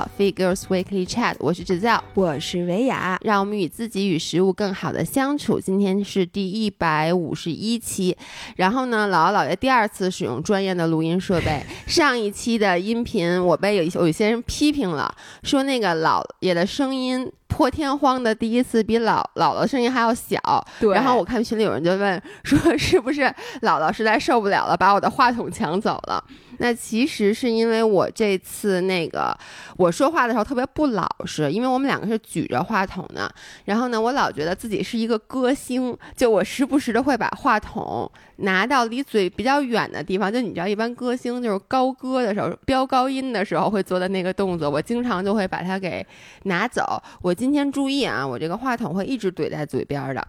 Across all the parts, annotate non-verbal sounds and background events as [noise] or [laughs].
到 Figures Weekly Chat，我是制造，我是维雅，让我们与自己与食物更好的相处。今天是第一百五十一期，然后呢，姥姥姥爷第二次使用专业的录音设备。[laughs] 上一期的音频我被有有一些人批评了，说那个姥爷的声音破天荒的第一次比姥姥姥声音还要小。对，然后我看群里有人就问说，是不是姥姥实在受不了了，把我的话筒抢走了？那其实是因为我这次那个我说话的时候特别不老实，因为我们两个是举着话筒的。然后呢，我老觉得自己是一个歌星，就我时不时的会把话筒拿到离嘴比较远的地方。就你知道，一般歌星就是高歌的时候飙高音的时候会做的那个动作，我经常就会把它给拿走。我今天注意啊，我这个话筒会一直怼在嘴边的。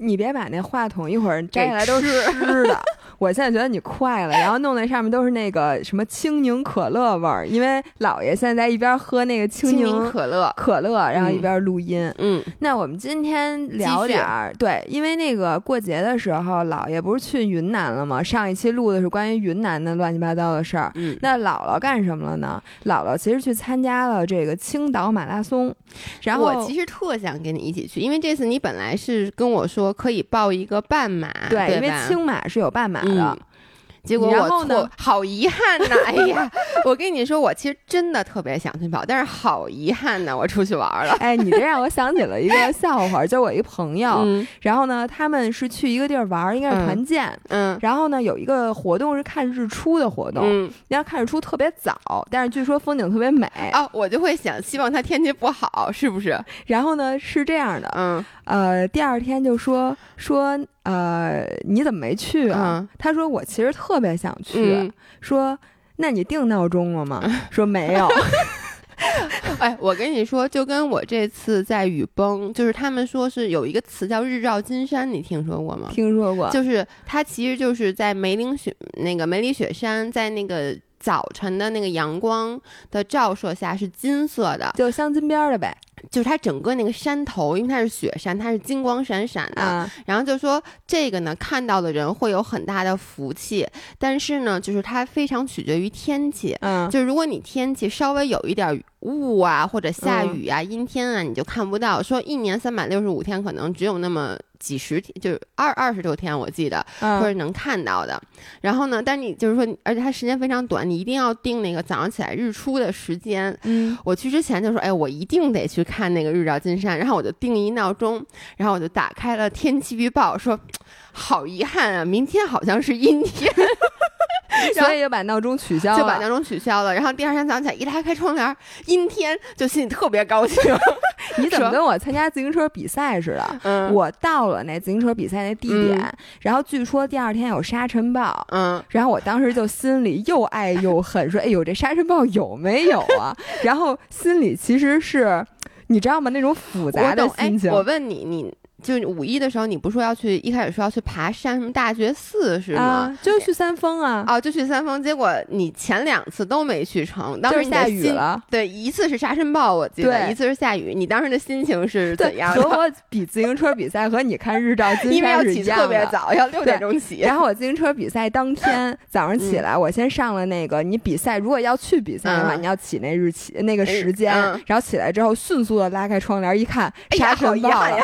你别把那话筒一会儿摘下来都是湿的。我现在觉得你快了，然后弄那上面都是那个什么青柠可乐味儿，因为姥爷现在一边喝那个青柠可乐可乐，然后一边录音。嗯，那我们今天聊点儿对，因为那个过节的时候，姥爷不是去云南了吗？上一期录的是关于云南的乱七八糟的事儿。嗯，那姥姥干什么了呢？姥姥其实去参加了这个青岛马拉松。然后我其实特想跟你一起去，因为这次你本来是跟我说可以报一个半马，对，因为青马是有半马的。结果我错，好遗憾呐！哎呀，我跟你说，我其实真的特别想去跑，但是好遗憾呐，我出去玩了。哎，你这让我想起了一个笑话，就我一朋友，然后呢，他们是去一个地儿玩，应该是团建，嗯，然后呢，有一个活动是看日出的活动，嗯，要看日出特别早，但是据说风景特别美哦，我就会想，希望它天气不好，是不是？然后呢，是这样的，嗯，呃，第二天就说说。呃，你怎么没去啊？他说我其实特别想去。说那你定闹钟了吗？[laughs] 说没有。[laughs] 哎，我跟你说，就跟我这次在雨崩，就是他们说是有一个词叫“日照金山”，你听说过吗？听说过。就是它其实就是在梅岭雪那个梅里雪山，在那个早晨的那个阳光的照射下是金色的，就镶金边的呗。就是它整个那个山头，因为它是雪山，它是金光闪闪的。然后就说这个呢，看到的人会有很大的福气。但是呢，就是它非常取决于天气。嗯，就如果你天气稍微有一点雾啊，或者下雨啊、阴天啊，你就看不到。说一年三百六十五天，可能只有那么。几十天就是二二十多天，我记得或者能看到的。然后呢，但你就是说，而且它时间非常短，你一定要定那个早上起来日出的时间。嗯，我去之前就说，哎，我一定得去看那个日照金山。然后我就定一闹钟，然后我就打开了天气预报，说 [tsk] 好遗憾啊，明天好像是阴天。[laughs] [laughs] 所以就把闹钟取消了，就把闹钟取消了。然后第二天早上起来一拉开窗帘，阴天，就心里特别高兴。[laughs] 你怎么跟我参加自行车比赛似的？嗯，我到了那自行车比赛那地点，然后据说第二天有沙尘暴。嗯，然后我当时就心里又爱又恨，说：“哎呦，这沙尘暴有没有啊？” [laughs] 然后心里其实是，你知道吗？那种复杂的心情。我问你，你。就五一的时候，你不说要去，一开始说要去爬山，什么大觉寺是吗？就去三峰啊！哦，就去三峰，结果你前两次都没去成，当时下雨了。对，一次是沙尘暴，我记得，一次是下雨。你当时的心情是怎样的？和 [laughs] 我比自行车比赛和你看日照 [laughs] 金山是一样的。特别早，要六点钟起。然后我自行车比赛当天 [laughs] 早上起来，我先上了那个，你比赛如果要去比赛的话，你要起那日期那个时间，然后起来之后迅速的拉开窗帘一看，沙尘暴了。哎。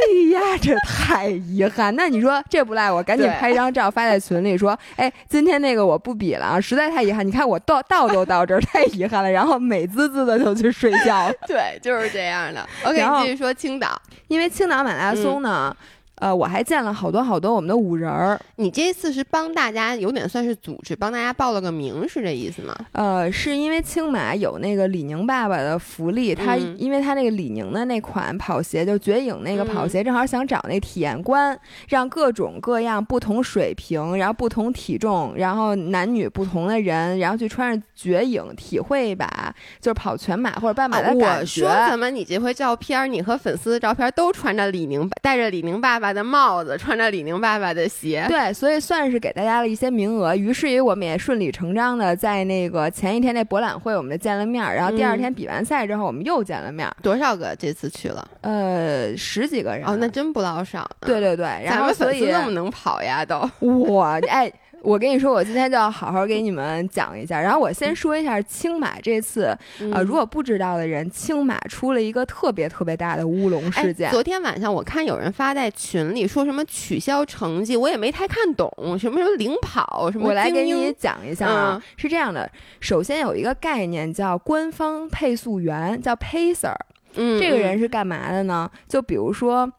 哎呀，这太遗憾！那你说这不赖我，赶紧拍一张照发在群里说：“哎，今天那个我不比了啊，实在太遗憾。你看我到到都到这儿，太遗憾了。”然后美滋滋的就去睡觉。[laughs] 对，就是这样的。[laughs] OK，继续说青岛，因为青岛马拉松呢。呃，我还见了好多好多我们的五人儿。你这次是帮大家有点算是组织，帮大家报了个名，是这意思吗？呃，是因为青马有那个李宁爸爸的福利，他因为他那个李宁的那款跑鞋，就绝影那个跑鞋，正好想找那体验官，让各种各样不同水平，然后不同体重，然后男女不同的人，然后去穿上绝影，体会一把就是跑全马或者半马的感觉。我说怎么你这回照片，你和粉丝的照片都穿着李宁，带着李宁爸爸。的帽子，穿着李宁爸爸的鞋，对，所以算是给大家了一些名额。于是于我们也顺理成章的在那个前一天那博览会，我们就见了面。然后第二天比完赛之后，我们又见了面。多少个这次去了？呃，十几个人。哦，那真不老少。对对对，然后所以那么能跑呀，都我哎。我跟你说，我今天就要好好给你们讲一下。然后我先说一下青马这次，呃，如果不知道的人，青马出了一个特别特别大的乌龙事件。昨天晚上我看有人发在群里说什么取消成绩，我也没太看懂，什么什么领跑什么。我来给你讲一下啊，是这样的，首先有一个概念叫官方配速员，叫 pacer。嗯，这个人是干嘛的呢？就比如说。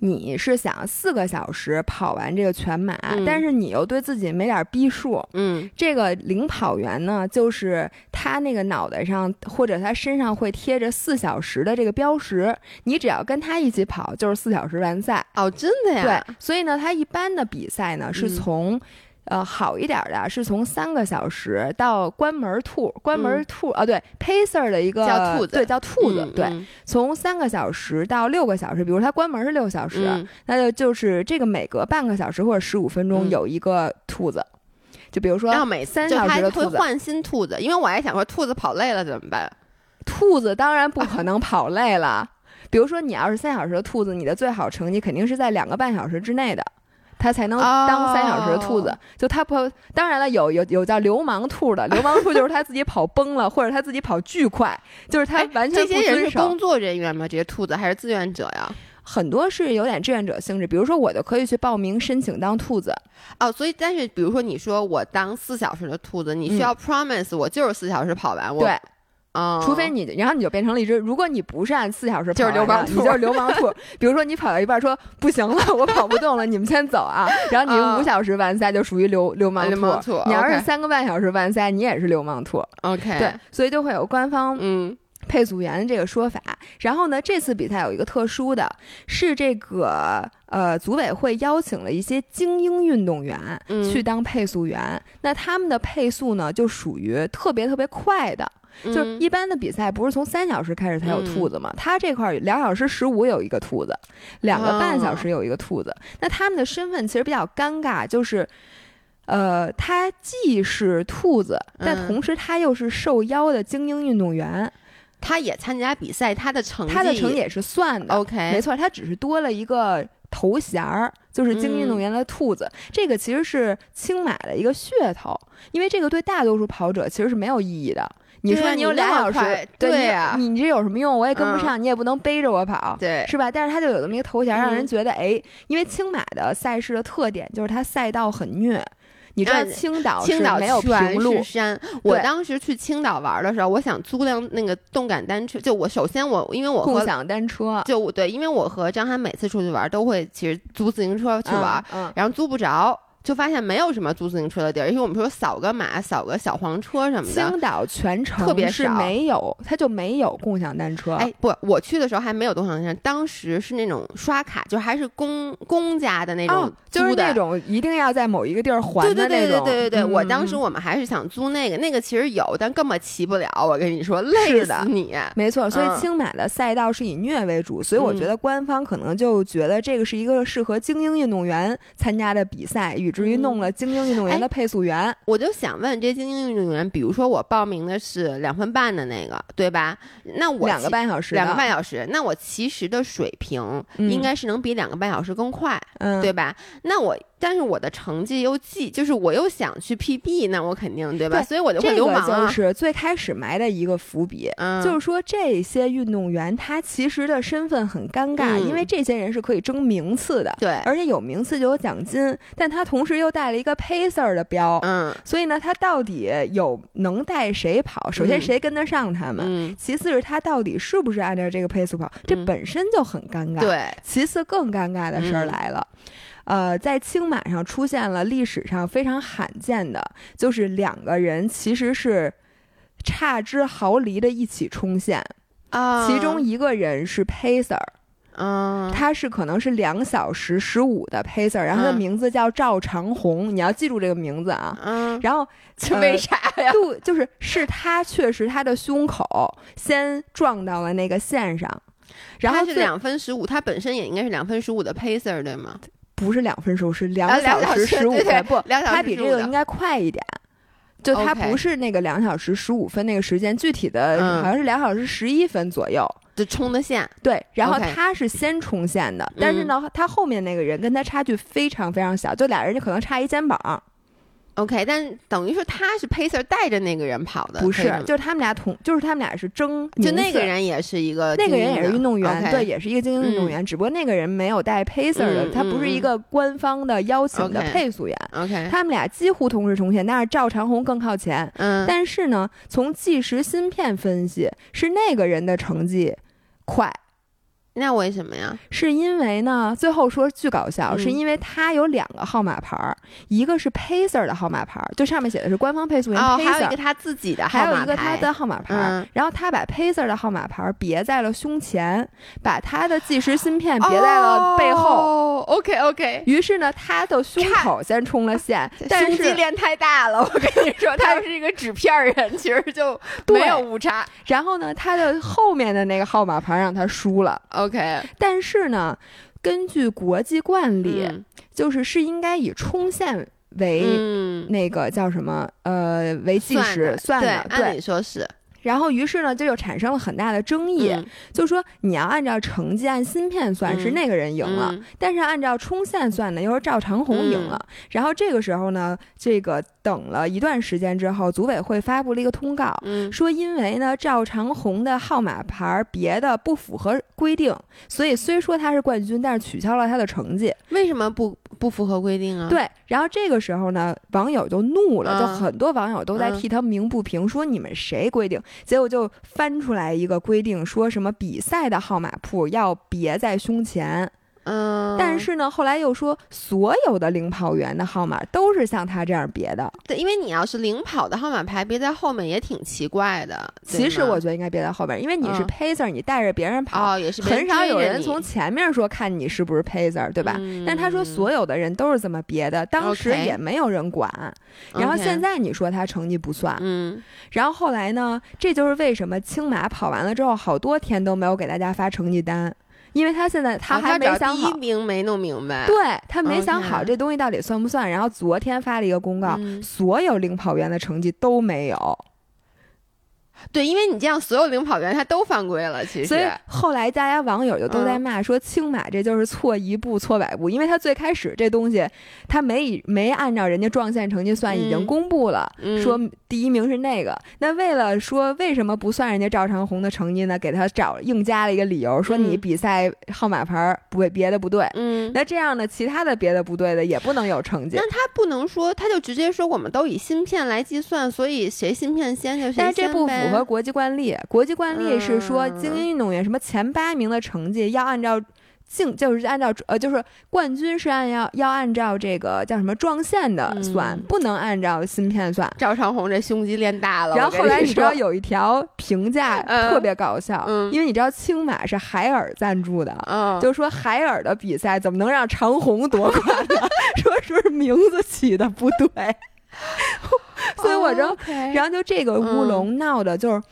你是想四个小时跑完这个全马，但是你又对自己没点逼数。嗯，这个领跑员呢，就是他那个脑袋上或者他身上会贴着四小时的这个标识，你只要跟他一起跑，就是四小时完赛。哦，真的呀？对，所以呢，他一般的比赛呢是从。呃，好一点的是从三个小时到关门兔，关门兔啊，对，pacer 的一个叫兔子，对，叫兔子，对，从三个小时到六个小时，比如它关门是六小时，那就就是这个每隔半个小时或者十五分钟有一个兔子，就比如说，要每三小时的兔子。换新兔子，因为我还想说兔子跑累了怎么办？兔子当然不可能跑累了，比如说你要是三小时的兔子，你的最好成绩肯定是在两个半小时之内的。它才能当三小时的兔子，就它不，当然了，有有有叫流氓兔的，流氓兔就是他自己跑崩了，或者他自己跑巨快，就是他完全这些人是工作人员吗？这些兔子还是志愿者呀？很多是有点志愿者性质，比如说我就可以去报名申请当兔子哦。所以，但是比如说你说我当四小时的兔子，你需要 promise 我就是四小时跑完，我。对。啊，除非你，然后你就变成了一只。如果你不是按四小时跑，就是流氓兔，你就是流氓兔。[laughs] 比如说你跑到一半说不行了，我跑不动了，你们先走啊。[laughs] 然后你五小时完赛就属于流流氓兔。你要是三个半小时完赛，你也是流氓兔。OK，对，所以就会有官方嗯配速员的这个说法。然后呢，这次比赛有一个特殊的，是这个呃组委会邀请了一些精英运动员去当配速员。那他们的配速呢，就属于特别特别快的。就是一般的比赛不是从三小时开始才有兔子吗？他这块两小时十五有一个兔子，两个半小时有一个兔子。那他们的身份其实比较尴尬，就是，呃，他既是兔子，但同时他又是受邀的精英运动员，他也参加比赛，他的成他的成绩也是算的。OK，没错，他只是多了一个头衔儿，就是精英运动员的兔子。这个其实是青马的一个噱头，因为这个对大多数跑者其实是没有意义的。你说你有俩小时，对呀，你你这有什么用？我也跟不上，你也不能背着我跑，对，是吧？但是他就有这么一个头衔，让人觉得哎，因为青马的赛事的特点就是它赛道很虐。你知道青岛青岛没有平路山。我当时去青岛玩的时候，我想租辆那个动感单车。就我首先我因为我共享单车，就对，因为我和张涵每次出去玩都会其实租自行车去玩，然后租不着。就发现没有什么租自行车的地儿，因为我们说扫个码、扫个小黄车什么的。青岛全程特别是没有，它就没有共享单车。哎，不，我去的时候还没有共享单车，当时是那种刷卡，就还是公公家的那种，就是那种一定要在某一个地儿还的那种。对对对对对对，我当时我们还是想租那个，那个其实有，但根本骑不了。我跟你说，累死你。没错，所以青马的赛道是以虐为主，所以我觉得官方可能就觉得这个是一个适合精英运动员参加的比赛，以至于弄了精英。运动员的配速员，我就想问这些精英运动员，比如说我报名的是两分半的那个，对吧？那我两个半小时，两个半小时，那我其实的水平应该是能比两个半小时更快，对吧？那我。但是我的成绩又记，就是我又想去 PB，那我肯定对吧？所以我就会流氓啊。就是最开始埋的一个伏笔，就是说这些运动员他其实的身份很尴尬，因为这些人是可以争名次的，对，而且有名次就有奖金，但他同时又带了一个 pacer 的标，嗯，所以呢，他到底有能带谁跑？首先谁跟得上他们？其次是他到底是不是按照这个配速跑？这本身就很尴尬。对，其次更尴尬的事儿来了。呃，在青马上出现了历史上非常罕见的，就是两个人其实是差之毫厘的一起冲线啊。其中一个人是 pacer，嗯，他是可能是两小时十五的 pacer，然后他的名字叫赵长红，你要记住这个名字啊。嗯，然后为啥呀？就就是是他确实他的胸口先撞到了那个线上，然后是两分十五，他本身也应该是两分十五的 pacer 对吗？不是两分熟，是两小时十五分。不，他比这个应该快一点。就他不是那个两小时十五分那个时间，具体的好像是两小时十一分左右就冲的线。对，然后他是先冲线的，但是呢，他后面那个人跟他差距非常非常小，就俩人就可能差一肩膀。OK，但等于说他是 pacer 带着那个人跑的，不是，就是他们俩同，就是他们俩是争，就那个人也是一个，那个人也是运动员，对，也是一个精英运动员，只不过那个人没有带 pacer 的，他不是一个官方的邀请的配速员。OK，他们俩几乎同时冲线，但是赵长虹更靠前。嗯，但是呢，从计时芯片分析，是那个人的成绩快。那为什么呀？是因为呢，最后说巨搞笑，是因为他有两个号码牌儿，一个是 Pacer 的号码牌儿，就上面写的是官方配速员 Pacer，还有一个他自己的号码牌，还有一个他的号码牌儿。然后他把 Pacer 的号码牌儿别在了胸前，把他的计时芯片别在了背后。哦 OK OK。于是呢，他的胸口先冲了线，[laughs] 但胸肌练太大了。我跟你说，[laughs] 他是一个纸片人，其实就没有误差。然后呢，他的后面的那个号码牌让他输了。OK，但是呢，根据国际惯例，就是是应该以冲线为那个叫什么呃为计时算的，对，按理说是。然后，于是呢，就又产生了很大的争议，就说你要按照成绩按芯片算，是那个人赢了；但是按照冲线算呢，又是赵长虹赢了。然后这个时候呢，这个等了一段时间之后，组委会发布了一个通告，说因为呢赵长红的号码牌别的不符合规定，所以虽说他是冠军，但是取消了他的成绩。为什么不不符合规定啊？对。然后这个时候呢，网友就怒了，就很多网友都在替他鸣不平，说你们谁规定？结果就翻出来一个规定，说什么比赛的号码铺要别在胸前。嗯，但是呢，后来又说所有的领跑员的号码都是像他这样别的。对，因为你要是领跑的号码牌别在后面也挺奇怪的。其实我觉得应该别在后边，因为你是 pacer，你带着别人跑，也是很少有人从前面说看你是不是 pacer，对吧？但他说所有的人都是这么别的，当时也没有人管。然后现在你说他成绩不算，嗯。然后后来呢，这就是为什么青马跑完了之后好多天都没有给大家发成绩单。因为他现在他还没想好，第一名没弄明白，对他没想好这东西到底算不算。然后昨天发了一个公告，所有领跑员的成绩都没有。对，因为你这样，所有领跑员他都犯规了。其实，所以后来大家网友就都在骂说，青马这就是错一步错百步。因为他最开始这东西，他没没按照人家撞线成绩算，已经公布了，说第一名是那个。那为了说为什么不算人家赵长虹的成绩呢？给他找硬加了一个理由，说你比赛号码牌不会别的不对。嗯，那这样呢，其他的别的不对的也不能有成绩。那他不能说，他就直接说我们都以芯片来计算，所以谁芯片先就谁但是这不符合。和国际惯例，国际惯例是说，精英运动员什么前八名的成绩要按照竞，就是按照呃，就是冠军是按要要按照这个叫什么撞线的算，不能按照芯片算。赵长虹这胸肌练大了。然后后来你知道有一条评价 [laughs] 特别搞笑，因为你知道青马是海尔赞助的，就说海尔的比赛怎么能让长虹夺冠呢？[laughs] 说说是名字起的不对。[laughs] [laughs] 所以我就，然后就这个乌龙闹的，就是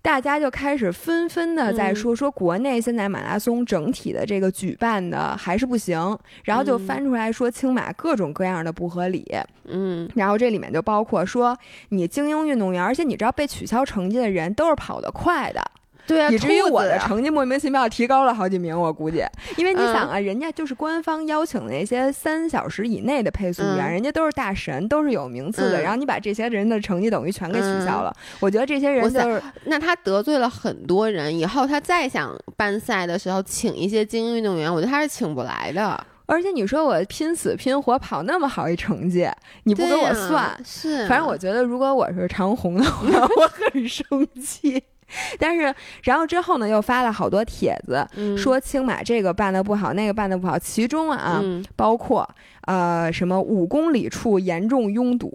大家就开始纷纷的在说，说国内现在马拉松整体的这个举办的还是不行，然后就翻出来说青马各种各样的不合理，嗯，然后这里面就包括说你精英运动员，而且你知道被取消成绩的人都是跑得快的。对啊，以至于我的成绩莫名其妙提高了好几名，我估计，因为你想啊，人家就是官方邀请的那些三小时以内的配速员，人家都是大神，都是有名次的，然后你把这些人的成绩等于全给取消了，我觉得这些人就是那他得罪了很多人，以后他再想办赛的时候请一些精英运动员，我觉得他是请不来的。而且你说我拼死拼活跑那么好一成绩，你不给我算，是，反正我。觉得如果我是长虹的话，[laughs] 我很生气。[laughs] 但是，然后之后呢，又发了好多帖子，说青马这个办的不好，那个办的不好，其中啊，包括呃什么五公里处严重拥堵。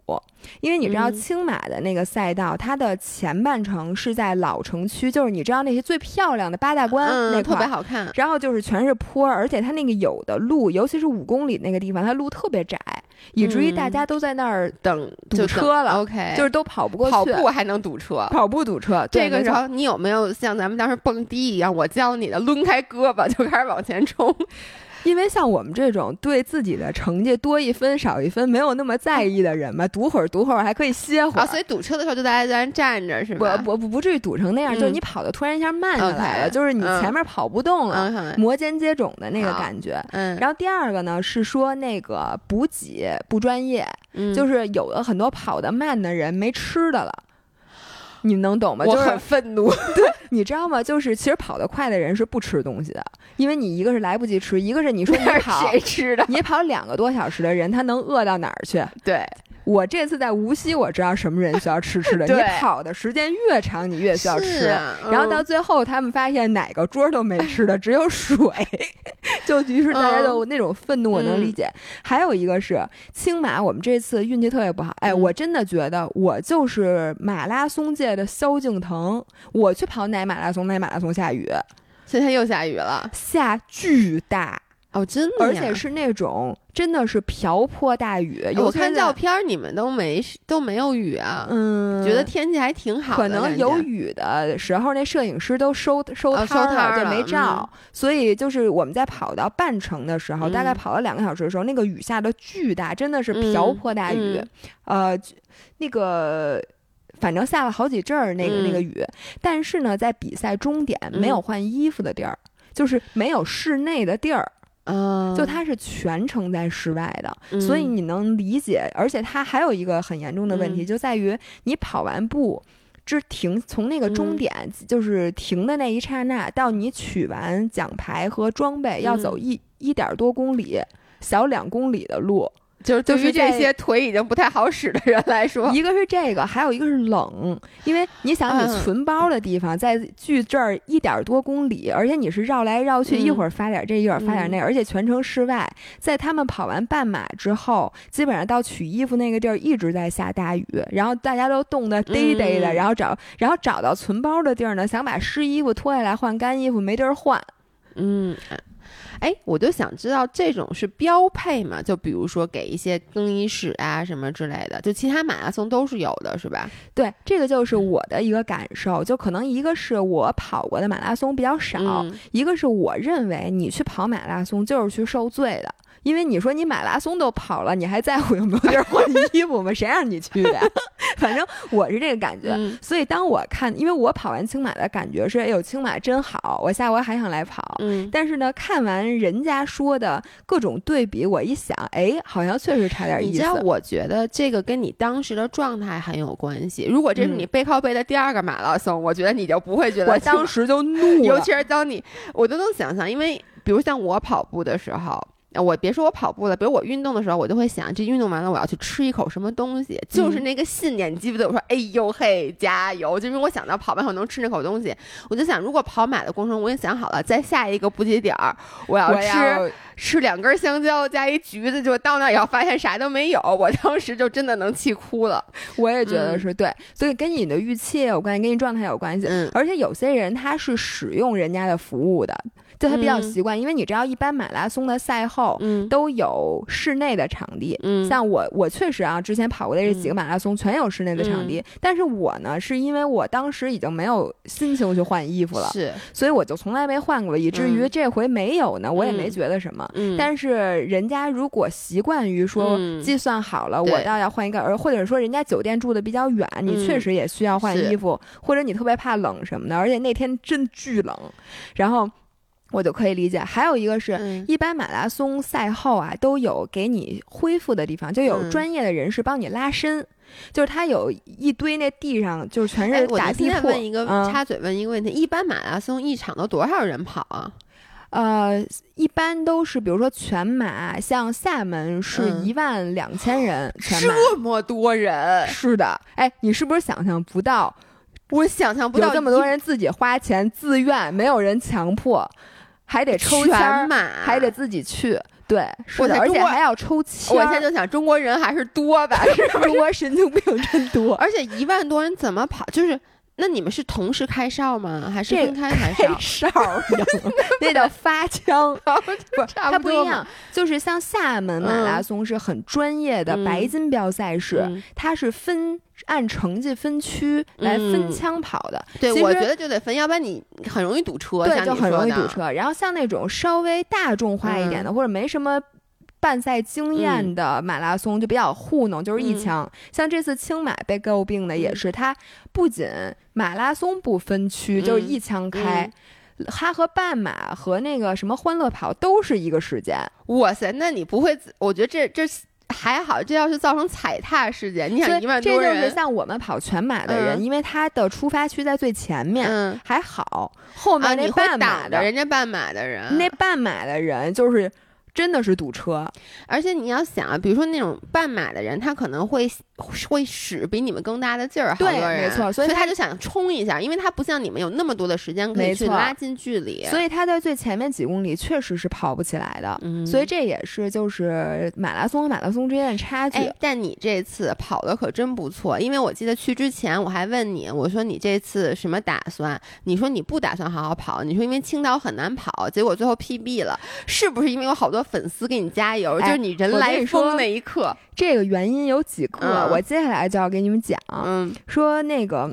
因为你知道青马的那个赛道，它的前半程是在老城区，就是你知道那些最漂亮的八大关那块特别好看，然后就是全是坡，而且它那个有的路，尤其是五公里那个地方，它路特别窄，以至于大家都在那儿等堵车了。OK，就是都跑不过去，跑步还能堵车，跑步堵车。这个时候你有没有像咱们当时蹦迪一样，我教你的，抡开胳膊就开始往前冲？因为像我们这种对自己的成绩多一分少一分没有那么在意的人嘛，堵会儿堵会儿还可以歇会儿，所以堵车的时候就大家在那站着是吧？不不不至于堵成那样，就是你跑的突然一下慢下来了，就是你前面跑不动了，摩肩接踵的那个感觉。嗯。然后第二个呢是说那个补给不专业，就是有的很多跑得慢的人没吃的了。你能懂吗？我很愤怒。[laughs] 对，你知道吗？就是其实跑得快的人是不吃东西的，因为你一个是来不及吃，一个是你说你跑谁吃的？你跑两个多小时的人，他能饿到哪儿去？对。我这次在无锡，我知道什么人需要吃吃的。[laughs] 你跑的时间越长，你越需要吃。然后到最后，他们发现哪个桌都没吃的，只有水。[laughs] 就于是大家就那种愤怒，我能理解。还有一个是青马，我们这次运气特别不好。哎，我真的觉得我就是马拉松界的萧敬腾。我去跑哪马拉松，哪马拉松下雨。今天又下雨了，下巨大。哦，真的，而且是那种真的是瓢泼大雨。我看照片，你们都没都没有雨啊？嗯，觉得天气还挺好。可能有雨的时候，那摄影师都收收摊了，就没照。所以就是我们在跑到半程的时候，大概跑了两个小时的时候，那个雨下的巨大，真的是瓢泼大雨。呃，那个反正下了好几阵儿，那个那个雨。但是呢，在比赛终点没有换衣服的地儿，就是没有室内的地儿。嗯，就它是全程在室外的，所以你能理解。而且它还有一个很严重的问题，就在于你跑完步，之停从那个终点，就是停的那一刹那，到你取完奖牌和装备，要走一一点多公里，小两公里的路。就是对于这些腿已经不太好使的人来说，一个是这个，还有一个是冷，因为你想你存包的地方在距这儿一点多公里，而且你是绕来绕去，一会儿发点这，一会儿发点那，而且全程室外。在他们跑完半马之后，基本上到取衣服那个地儿一直在下大雨，然后大家都冻得嘚嘚的，然后找，然后找到存包的地儿呢，想把湿衣服脱下来换干衣服，没地儿换，嗯。哎，我就想知道这种是标配吗？就比如说给一些更衣室啊什么之类的，就其他马拉松都是有的，是吧？对，这个就是我的一个感受。就可能一个是我跑过的马拉松比较少，一个是我认为你去跑马拉松就是去受罪的。因为你说你马拉松都跑了，你还在乎有没有地儿换衣服吗？谁让你去的？[laughs] 反正我是这个感觉。所以当我看，因为我跑完青马的感觉是，哎呦，青马真好，我下回还想来跑。嗯。但是呢，看完人家说的各种对比，我一想，哎，好像确实差点意思。你知道，我觉得这个跟你当时的状态很有关系。如果这是你背靠背的第二个马拉松，我觉得你就不会觉得。我当时就怒了，尤其是当你，我都能想象，因为比如像我跑步的时候。我别说我跑步了，比如我运动的时候，我就会想，这运动完了我要去吃一口什么东西，就是那个信念记不得我说，哎呦嘿，加油！就是我想到跑完后能吃那口东西，我就想，如果跑马的过程中，我也想好了，在下一个补给点儿，我要吃吃两根香蕉加一橘子，就到那以后发现啥都没有，我当时就真的能气哭了。我也觉得是对，所以跟你的预期也有关系，跟你状态有关系。嗯，而且有些人他是使用人家的服务的。就他比较习惯，因为你知道，一般马拉松的赛后都有室内的场地。嗯，像我，我确实啊，之前跑过的这几个马拉松全有室内的场地。但是我呢，是因为我当时已经没有心情去换衣服了，是，所以我就从来没换过，以至于这回没有呢，我也没觉得什么。嗯，但是人家如果习惯于说计算好了，我倒要换一个，而或者说人家酒店住的比较远，你确实也需要换衣服，或者你特别怕冷什么的，而且那天真巨冷，然后。我就可以理解，还有一个是一般马拉松赛后啊，都有给你恢复的地方，就有专业的人士帮你拉伸，就是他有一堆那地上就是全是打地铺。问一个插嘴问一个问题，一般马拉松一场都多少人跑啊？呃，一般都是比如说全马，像厦门是一万两千人，[gasps] 全马这么多人，是的。哎，你是不是想象不到？我想象不到这么多人自己花钱自愿，没有人强迫。还得抽签还得自己去，对，是的，而且还要抽签。我现在就想，中国人还是多吧？[laughs] 中国神经病真多，而且一万多人怎么跑？就是那你们是同时开哨吗？还是分开开哨？[laughs] 那叫发枪，[laughs] 不，它不一样。就是像厦门马拉松是很专业的白金标赛事，它是分。按成绩分区来分枪跑的，对，我觉得就得分，要不然你很容易堵车。对，就很容易堵车。然后像那种稍微大众化一点的，或者没什么办赛经验的马拉松，就比较糊弄，就是一枪。像这次青马被诟病的也是，它不仅马拉松不分区，就是一枪开，它和半马和那个什么欢乐跑都是一个时间。哇塞，那你不会？我觉得这这。还好，这要是造成踩踏事件，你想一万多人，这就是像我们跑全马的人，因为他的出发区在最前面，还好，后面那半马的，人家半马的人，那半马的人就是。真的是堵车，而且你要想啊，比如说那种半马的人，他可能会会使比你们更大的劲儿，对，没错，所以他就想冲一下，因为他不像你们有那么多的时间可以去拉近距离，所以他在最前面几公里确实是跑不起来的，嗯所以这也是就是马拉松和马拉松之间的差距。但你这次跑的可真不错，因为我记得去之前我还问你，我说你这次什么打算？你说你不打算好好跑，你说因为青岛很难跑，结果最后 PB 了，是不是因为有好多？粉丝给你加油，就是你人来疯那一刻。这个原因有几个，我接下来就要给你们讲。嗯，说那个。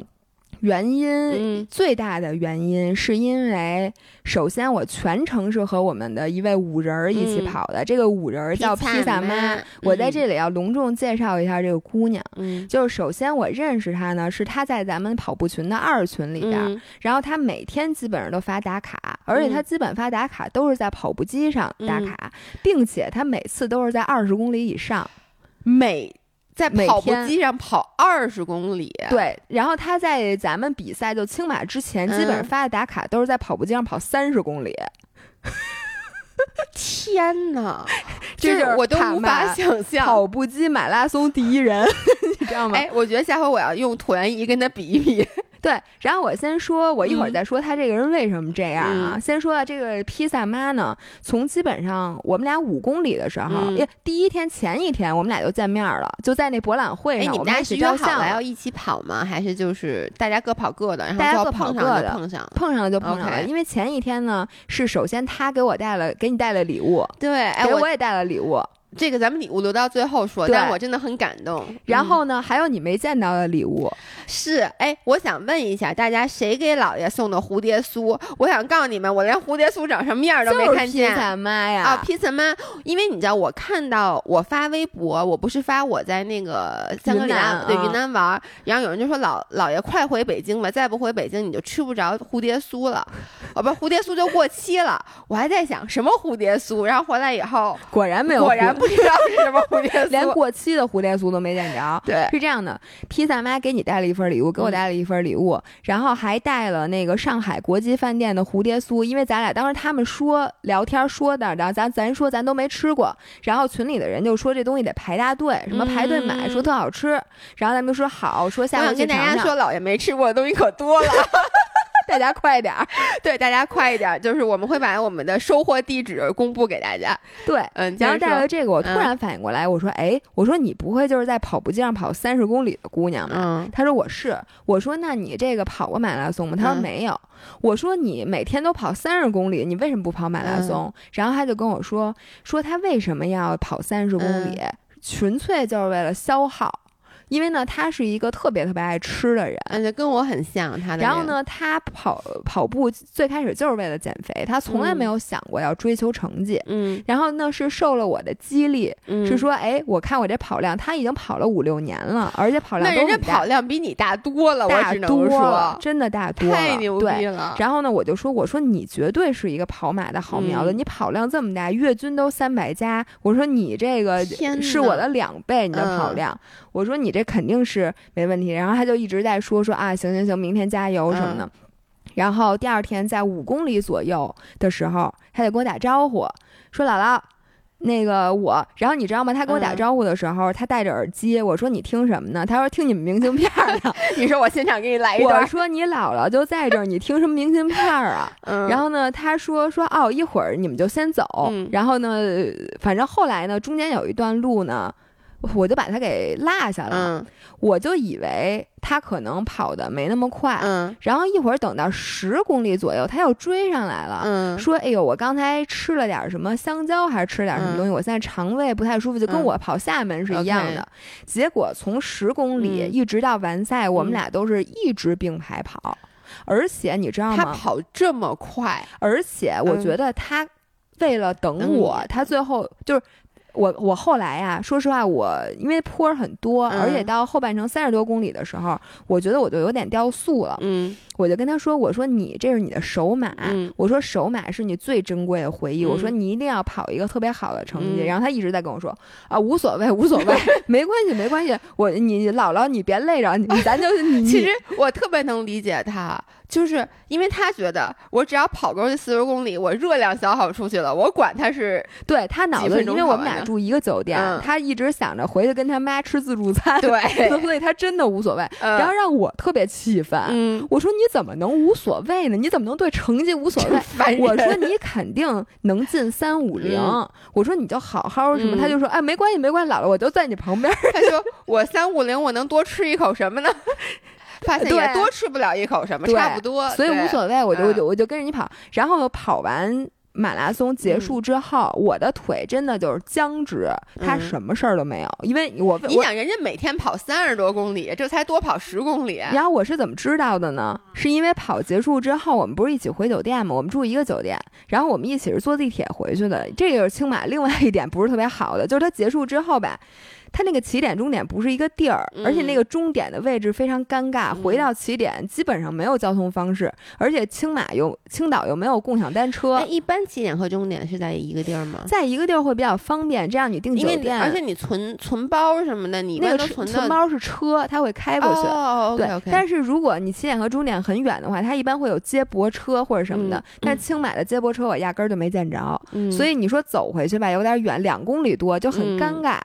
原因最大的原因是因为，首先我全程是和我们的一位五人儿一起跑的，这个五人儿叫披萨妈。我在这里要隆重介绍一下这个姑娘。嗯，就是首先我认识她呢，是她在咱们跑步群的二群里边，然后她每天基本上都发打卡，而且她基本发打卡都是在跑步机上打卡，并且她每次都是在二十公里以上，每。在跑步机上跑二十公里，对。然后他在咱们比赛就青马之前，基本上发的打卡都是在跑步机上跑三十公里。[laughs] 天哪，[laughs] 这是我都无法想象。跑步机马拉松第一人，[laughs] 你知道吗？哎，我觉得下回我要用椭圆仪跟他比一比。对，然后我先说，我一会儿再说他这个人为什么这样啊？先说这个披萨妈呢，从基本上我们俩五公里的时候，第一天前一天我们俩就见面了，就在那博览会上，我们俩是约好了要一起跑吗？还是就是大家各跑各的，然后大家各跑各的，碰上碰上了就碰上了。因为前一天呢，是首先他给我带了，给你带了礼物，对，给我也带了礼物。这个咱们礼物留到最后说，但我真的很感动。然后呢，还有你没见到的礼物是，哎，我想问一下大家，谁给姥爷送的蝴蝶酥？我想告诉你们，我连蝴蝶酥长什么样都没看见。披萨妈呀！啊，披萨妈，因为你知道，我看到我发微博，我不是发我在那个香格里拉对云南玩，然后有人就说老姥爷快回北京吧，再不回北京你就吃不着蝴蝶酥了，哦不，蝴蝶酥就过期了。我还在想什么蝴蝶酥，然后回来以后果然没有，果然。不知道是什么蝴蝶酥，[laughs] 连过期的蝴蝶酥都没见着。对，是这样的，披萨妈给你带了一份礼物，给我带了一份礼物，然后还带了那个上海国际饭店的蝴蝶酥，因为咱俩当时他们说聊天说的，然后咱咱说咱都没吃过，然后群里的人就说这东西得排大队，什么排队买，说特好吃，然后咱们就说好，说下回跟大家说，老爷没吃过的东西可多了。[laughs] 大家快点儿，对，大家快一点，就是我们会把我们的收货地址公布给大家。对，嗯，然后带了这个，我突然反应过来，我说，哎，我说你不会就是在跑步机上跑三十公里的姑娘吗？嗯，他说我是，我说那你这个跑过马拉松吗？他说没有。我说你每天都跑三十公里，你为什么不跑马拉松？然后他就跟我说，说他为什么要跑三十公里，纯粹就是为了消耗。因为呢，他是一个特别特别爱吃的人，而且跟我很像。他的然后呢，他跑跑步最开始就是为了减肥，他从来没有想过要追求成绩。嗯。然后呢，是受了我的激励，是说，哎，我看我这跑量，他已经跑了五六年了，而且跑量那人家跑量比你大多了，大多了，真的大多，太牛逼了。然后呢，我就说，我说你绝对是一个跑马的好苗子，你跑量这么大，月均都三百加，我说你这个是我的两倍，你的跑量。我说你这肯定是没问题，然后他就一直在说说啊，行行行，明天加油什么的。然后第二天在五公里左右的时候，他就跟我打招呼，说姥姥，那个我。然后你知道吗？他跟我打招呼的时候，他戴着耳机。我说你听什么呢？他说听你们明信片呢。你说我现场给你来一段。我说你姥姥就在这儿，你听什么明信片啊？然后呢，他说说哦，一会儿你们就先走。然后呢，反正后来呢，中间有一段路呢。我就把他给落下了，我就以为他可能跑的没那么快，然后一会儿等到十公里左右，他又追上来了，说：“哎呦，我刚才吃了点什么香蕉，还是吃了点什么东西，我现在肠胃不太舒服，就跟我跑厦门是一样的。”结果从十公里一直到完赛，我们俩都是一直并排跑，而且你知道吗？他跑这么快，而且我觉得他为了等我，他最后就是。我我后来呀，说实话，我因为坡很多，而且到后半程三十多公里的时候，我觉得我就有点掉速了。嗯，我就跟他说：“我说你这是你的首马，我说首马是你最珍贵的回忆。我说你一定要跑一个特别好的成绩。”然后他一直在跟我说：“啊，无所谓，无所谓，[laughs] 没关系，没关系。我你姥姥，你别累着，你咱就你。[laughs] ”其实我特别能理解他。就是因为他觉得我只要跑够这四十公里，我热量消耗出去了，我管他是对他脑子，因为我们俩住一个酒店，他一直想着回去跟他妈吃自助餐，对，[laughs] 所以他真的无所谓。然后让我特别气愤，我说你怎么能无所谓呢？你怎么能对成绩无所谓？[laughs] 我说你肯定能进三五零，我说你就好好什么？他就说哎，没关系，没关系，姥姥我就在你旁边。他说我三五零，我能多吃一口什么呢？发现也多吃不了一口什么，差不多，所以无所谓，我就我就我就跟着你跑。然后跑完马拉松结束之后，我的腿真的就是僵直，它什么事儿都没有。因为我你想，人家每天跑三十多公里，这才多跑十公里。然后我是怎么知道的呢？是因为跑结束之后，我们不是一起回酒店吗？我们住一个酒店，然后我们一起是坐地铁回去的。这个是青马另外一点不是特别好的，就是它结束之后吧。它那个起点终点不是一个地儿，而且那个终点的位置非常尴尬。回到起点基本上没有交通方式，而且青马又青岛又没有共享单车。一般起点和终点是在一个地儿吗？在一个地儿会比较方便，这样你订酒店，而且你存存包什么的，你那个存存包是车，它会开过去。对，但是如果你起点和终点很远的话，它一般会有接驳车或者什么的。但青马的接驳车我压根儿就没见着，所以你说走回去吧，有点远，两公里多就很尴尬。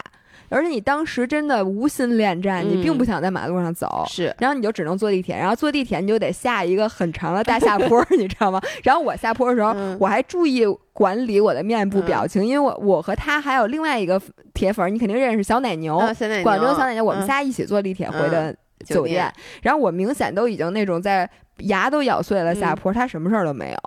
而且你当时真的无心恋战，你并不想在马路上走，是，然后你就只能坐地铁，然后坐地铁你就得下一个很长的大下坡，[laughs] 你知道吗？然后我下坡的时候，我还注意管理我的面部表情，因为我我和他还有另外一个铁粉，你肯定认识小奶牛，广州小奶牛，我们仨一起坐地铁回的酒店，然后我明显都已经那种在牙都咬碎了下坡，他什么事儿都没有。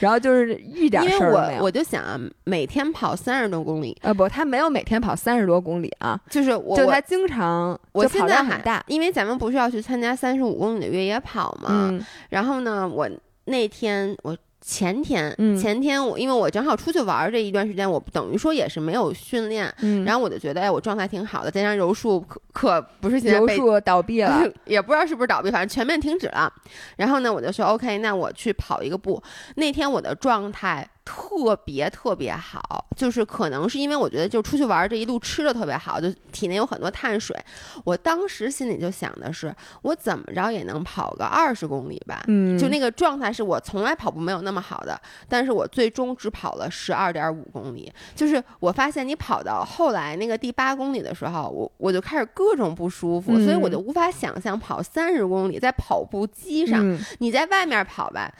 然后就是一点事儿没有。因为我我就想啊，每天跑三十多公里，呃不，他没有每天跑三十多公里啊，就是我就他经常，我现在很大，因为咱们不是要去参加三十五公里的越野跑嘛，然后呢，我那天我。前天，前天我因为我正好出去玩这一段时间，我等于说也是没有训练，然后我就觉得哎，我状态挺好的。再加上柔术可可不是现在柔术倒闭了，[laughs] 也不知道是不是倒闭，反正全面停止了。然后呢，我就说 OK，那我去跑一个步。那天我的状态。特别特别好，就是可能是因为我觉得就出去玩这一路吃的特别好，就体内有很多碳水。我当时心里就想的是，我怎么着也能跑个二十公里吧。嗯，就那个状态是我从来跑步没有那么好的，但是我最终只跑了十二点五公里。就是我发现你跑到后来那个第八公里的时候，我我就开始各种不舒服，所以我就无法想象跑三十公里在跑步机上，你在外面跑吧。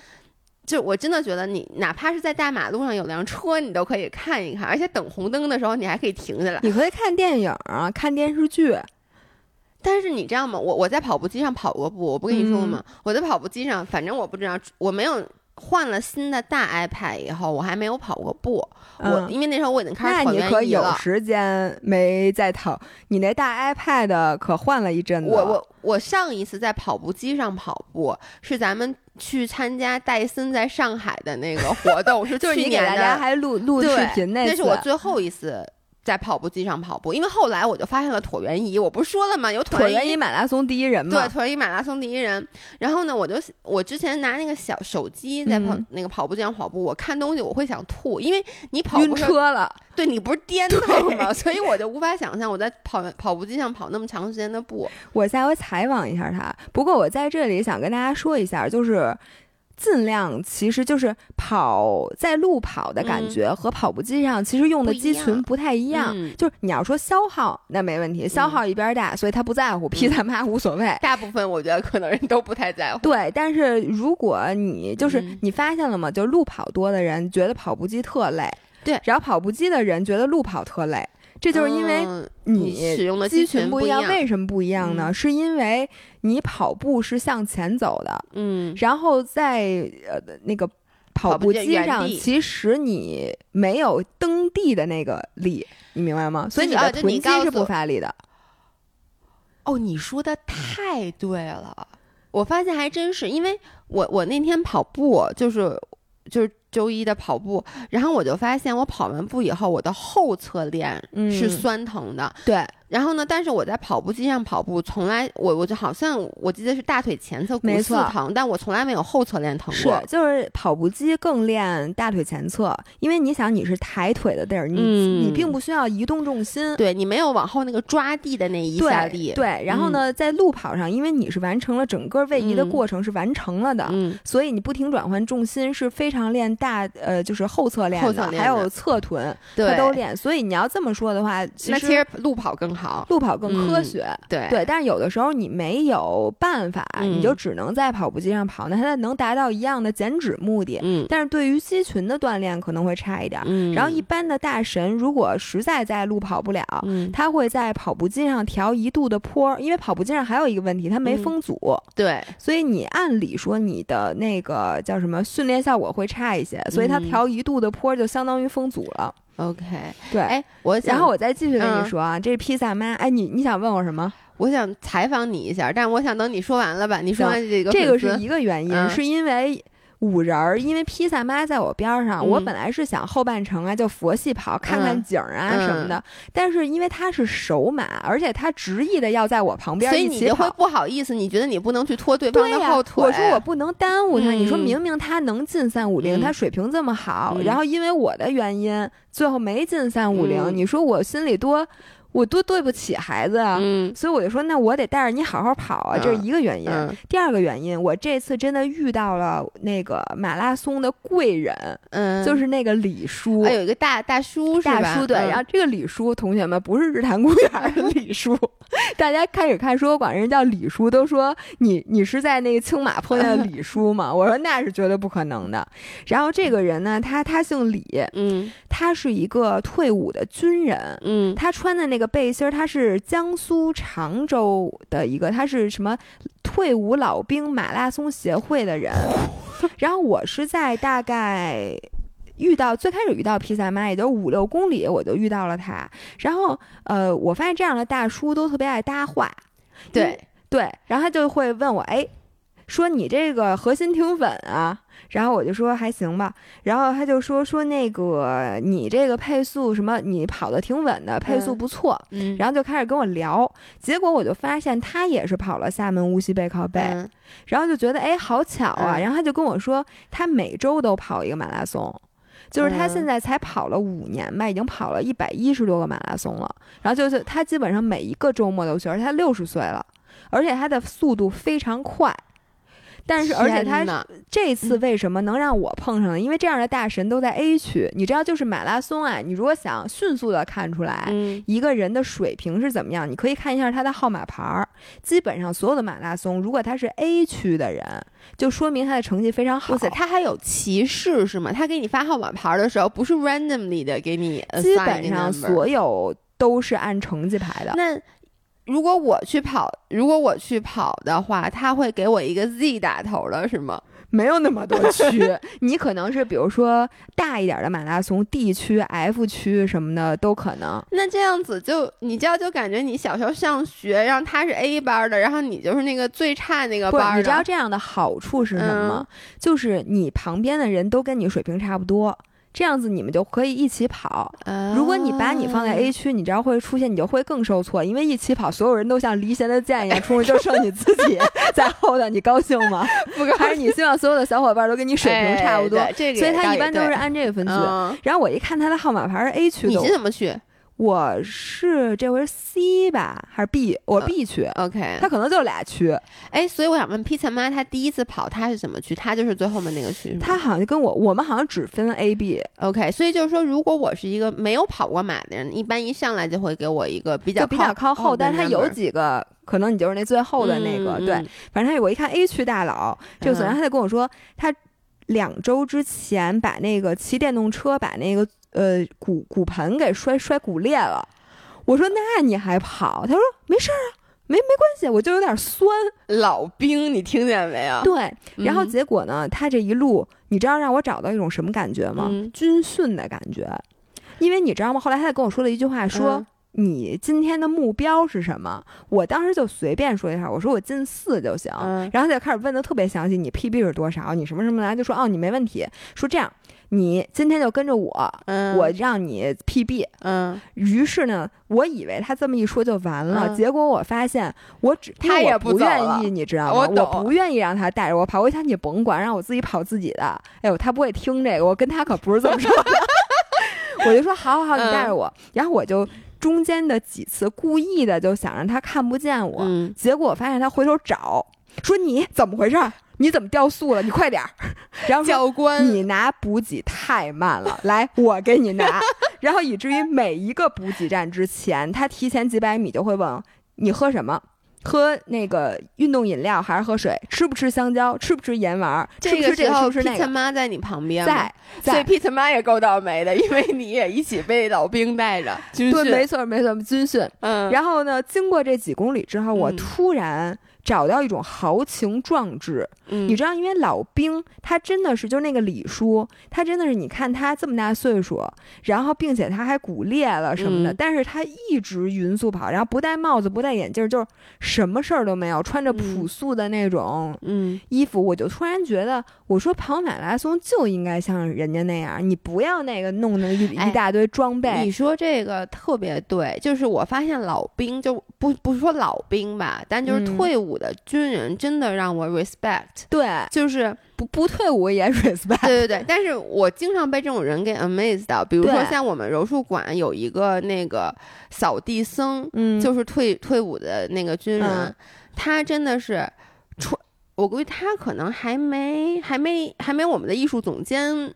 就我真的觉得，你哪怕是在大马路上有辆车，你都可以看一看，而且等红灯的时候，你还可以停下来。你可以看电影啊，看电视剧。但是你知道吗？我我在跑步机上跑过步，我不跟你说吗？我在跑步机上，反正我不知道，我没有换了新的大 iPad 以后，我还没有跑过步。我因为那时候我已经开始跑那你可有时间没在跑？你那大 iPad 可换了一阵子。我我我上一次在跑步机上跑步是咱们。去参加戴森在上海的那个活动，是 [laughs] 去年大家还录录视频那那是我最后一次在跑步机上跑步，因为后来我就发现了椭圆仪，我不是说了吗？有椭圆仪马拉松第一人嘛？对，椭圆仪马拉松第一人。然后呢，我就我之前拿那个小手机在跑那个跑步机上跑步，我看东西我会想吐，因为你跑晕车了。对你不是颠倒吗？所以我就无法想象我在跑跑步机上跑那么长时间的步。我下回采访一下他。不过我在这里想跟大家说一下，就是尽量其实就是跑在路跑的感觉和跑步机上其实用的肌群不太一样。就是你要说消耗，那没问题，消耗一边大，所以他不在乎，披萨妈无所谓。[laughs] 大部分我觉得可能人都不太在乎。对，但是如果你就是你发现了吗？就路跑多的人觉得跑步机特累。对，然后跑步机的人觉得路跑特累，这就是因为你使用的肌群不一样。为什么不一样呢？是因为你跑步是向前走的，嗯，然后在呃那个跑步机上，其实你没有蹬地的那个力，你明白吗？所以你的臀肌是不发力的。哦，你说的太对了，我发现还真是，因为我我那天跑步就是就是。周一的跑步，然后我就发现我跑完步以后，我的后侧链是酸疼的。对。然后呢？但是我在跑步机上跑步，从来我我就好像我记得是大腿前侧骨刺疼，但我从来没有后侧练疼过。是，就是跑步机更练大腿前侧，因为你想你是抬腿的地儿，你你并不需要移动重心，对你没有往后那个抓地的那一下力。对，然后呢，在路跑上，因为你是完成了整个位移的过程是完成了的，所以你不停转换重心是非常练大呃就是后侧练的，还有侧臀，它都练。所以你要这么说的话，那其实路跑更。好，路跑更科学，对。对，但是有的时候你没有办法，你就只能在跑步机上跑，那它能达到一样的减脂目的，嗯，但是对于肌群的锻炼可能会差一点。嗯，然后一般的大神如果实在在路跑不了，嗯，他会在跑步机上调一度的坡，因为跑步机上还有一个问题，它没风阻，对，所以你按理说你的那个叫什么训练效果会差一些，所以它调一度的坡就相当于风阻了。OK，对，哎，我然后我再继续跟你说啊，这是披萨妈，哎，你你想问我什么？我想采访你一下，但是我想等你说完了吧。你说完这个，这个是一个原因，是因为。五人儿，因为披萨妈在我边上，我本来是想后半程啊就佛系跑，看看景儿啊什么的。但是因为他是首马，而且他执意的要在我旁边所以你就会不好意思，你觉得你不能去拖对方的后腿。我说我不能耽误他。你说明明他能进三五零，他水平这么好，然后因为我的原因最后没进三五零，你说我心里多。我多对不起孩子啊，所以我就说，那我得带着你好好跑啊，这是一个原因。第二个原因，我这次真的遇到了那个马拉松的贵人，嗯，就是那个李叔，有一个大大叔，大叔对。然后这个李叔，同学们不是日坛公园的李叔，大家开始看说管人叫李叔，都说你你是在那个青马碰见的李叔吗？[laughs] 我说那是绝对不可能的。然后这个人呢，他他姓李，嗯，他是一个退伍的军人，嗯，他穿的那个。背心儿，他是江苏常州的一个，他是什么退伍老兵马拉松协会的人。然后我是在大概遇到最开始遇到披萨妈，也就五六公里，我就遇到了他。然后呃，我发现这样的大叔都特别爱搭话，对对，然后他就会问我，哎，说你这个核心挺稳啊。然后我就说还行吧，然后他就说说那个你这个配速什么，你跑的挺稳的，配速不错。嗯，然后就开始跟我聊，结果我就发现他也是跑了厦门无锡背靠背，然后就觉得哎好巧啊，然后他就跟我说他每周都跑一个马拉松，就是他现在才跑了五年吧，已经跑了一百一十多个马拉松了，然后就是他基本上每一个周末都去，而且他六十岁了，而且他的速度非常快。但是，而且他这次为什么能让我碰上呢？因为这样的大神都在 A 区，你知道，就是马拉松啊。你如果想迅速的看出来一个人的水平是怎么样，你可以看一下他的号码牌儿。基本上所有的马拉松，如果他是 A 区的人，就说明他的成绩非常好。他还有歧视是吗？他给你发号码牌的时候，不是 randomly 的给你，基本上所有都是按成绩排的。那。如果我去跑，如果我去跑的话，他会给我一个 Z 打头的是吗？没有那么多区，[laughs] 你可能是比如说大一点的马拉松，D 区、F 区什么的都可能。那这样子就你知道，就感觉你小时候上学，然后他是 A 班的，然后你就是那个最差那个班。你知道这样的好处是什么吗？就是你旁边的人都跟你水平差不多。这样子你们就可以一起跑。如果你把你放在 A 区，你这样会出现，你就会更受挫，因为一起跑，所有人都像离弦的箭一样冲，就剩你自己在后头，你高兴吗？[laughs] 不高兴还是你希望所有的小伙伴都跟你水平差不多？这个，所以他一般都是按这个分区。然后我一看他的号码牌是 A 区，你是怎么去？我是这回 C 吧，还是 B？我 B 区，OK。他可能就俩区，哎，所以我想问 P 三妈，他第一次跑他是怎么去？他就是最后面那个区。他好像跟我，我们好像只分 A、B，OK。所以就是说，如果我是一个没有跑过马的人，一般一上来就会给我一个比较比较靠后，但是他有几个可能你就是那最后的那个，对。反正他我一看 A 区大佬，这个总然他就跟我说，他两周之前把那个骑电动车把那个。呃，骨骨盆给摔摔骨裂了，我说那你还跑？他说没事儿啊，没没关系，我就有点酸。老兵，你听见没有？对，然后结果呢，他这一路，你知道让我找到一种什么感觉吗？军训的感觉，因为你知道吗？后来他跟我说了一句话，说你今天的目标是什么？我当时就随便说一下，我说我进四就行。然后他就开始问的特别详细，你 PB 是多少？你什么什么来？就说哦，你没问题。说这样。你今天就跟着我，嗯，我让你 PB。嗯，于是呢，我以为他这么一说就完了，嗯结果我发现我只他也不愿意，你知道吗？我懂不愿意让他带着我跑，我想你甭管，让我自己跑自己的。哎呦，他不会听这个，我跟他可不是这么说的。[laughs] 我就说好好好，你带着我，然后我就中间的几次故意的就想让他看不见我，嗯结果我发现他回头找，说你怎么回事儿？你怎么掉速了？你快点儿！[laughs] 然后教官，你拿补给太慢了，[laughs] 来，我给你拿。[laughs] 然后以至于每一个补给站之前，他提前几百米就会问你喝什么。喝那个运动饮料还是喝水？吃不吃香蕉？吃不吃盐丸这个？时候不吃那个？妈在你旁边吗在，所以妈也够倒霉的，因为你也一起被老兵带着军对，没错没错，军训。嗯，然后呢，经过这几公里之后，我嗯突然找到一种豪情壮志。嗯。你知道，因为老兵他真的是，就是那个李叔，他真的是，你看他这么大岁数，然后并且他还骨裂了什么的，嗯。但是他一直匀速跑，然后不戴帽子，不戴眼镜，就是什么事儿都没有，穿着朴素的那种嗯。衣服，我就突然觉得，我说跑马拉松就应该像人家那样，你不要那个弄那一哎一大堆装备。你说这个特别对，就是我发现老兵就不不是说老兵吧，但就是嗯。退伍的军人真的让我 respect，、对，就是不不退伍也 [laughs] respect。对对对，但是我经常被这种人给 amazed 到，比如说像我们柔术馆有一个那个扫地僧，嗯，就是退退伍的那个军人，嗯他真的是穿，我估计他可能还没还没还没我们的艺术总监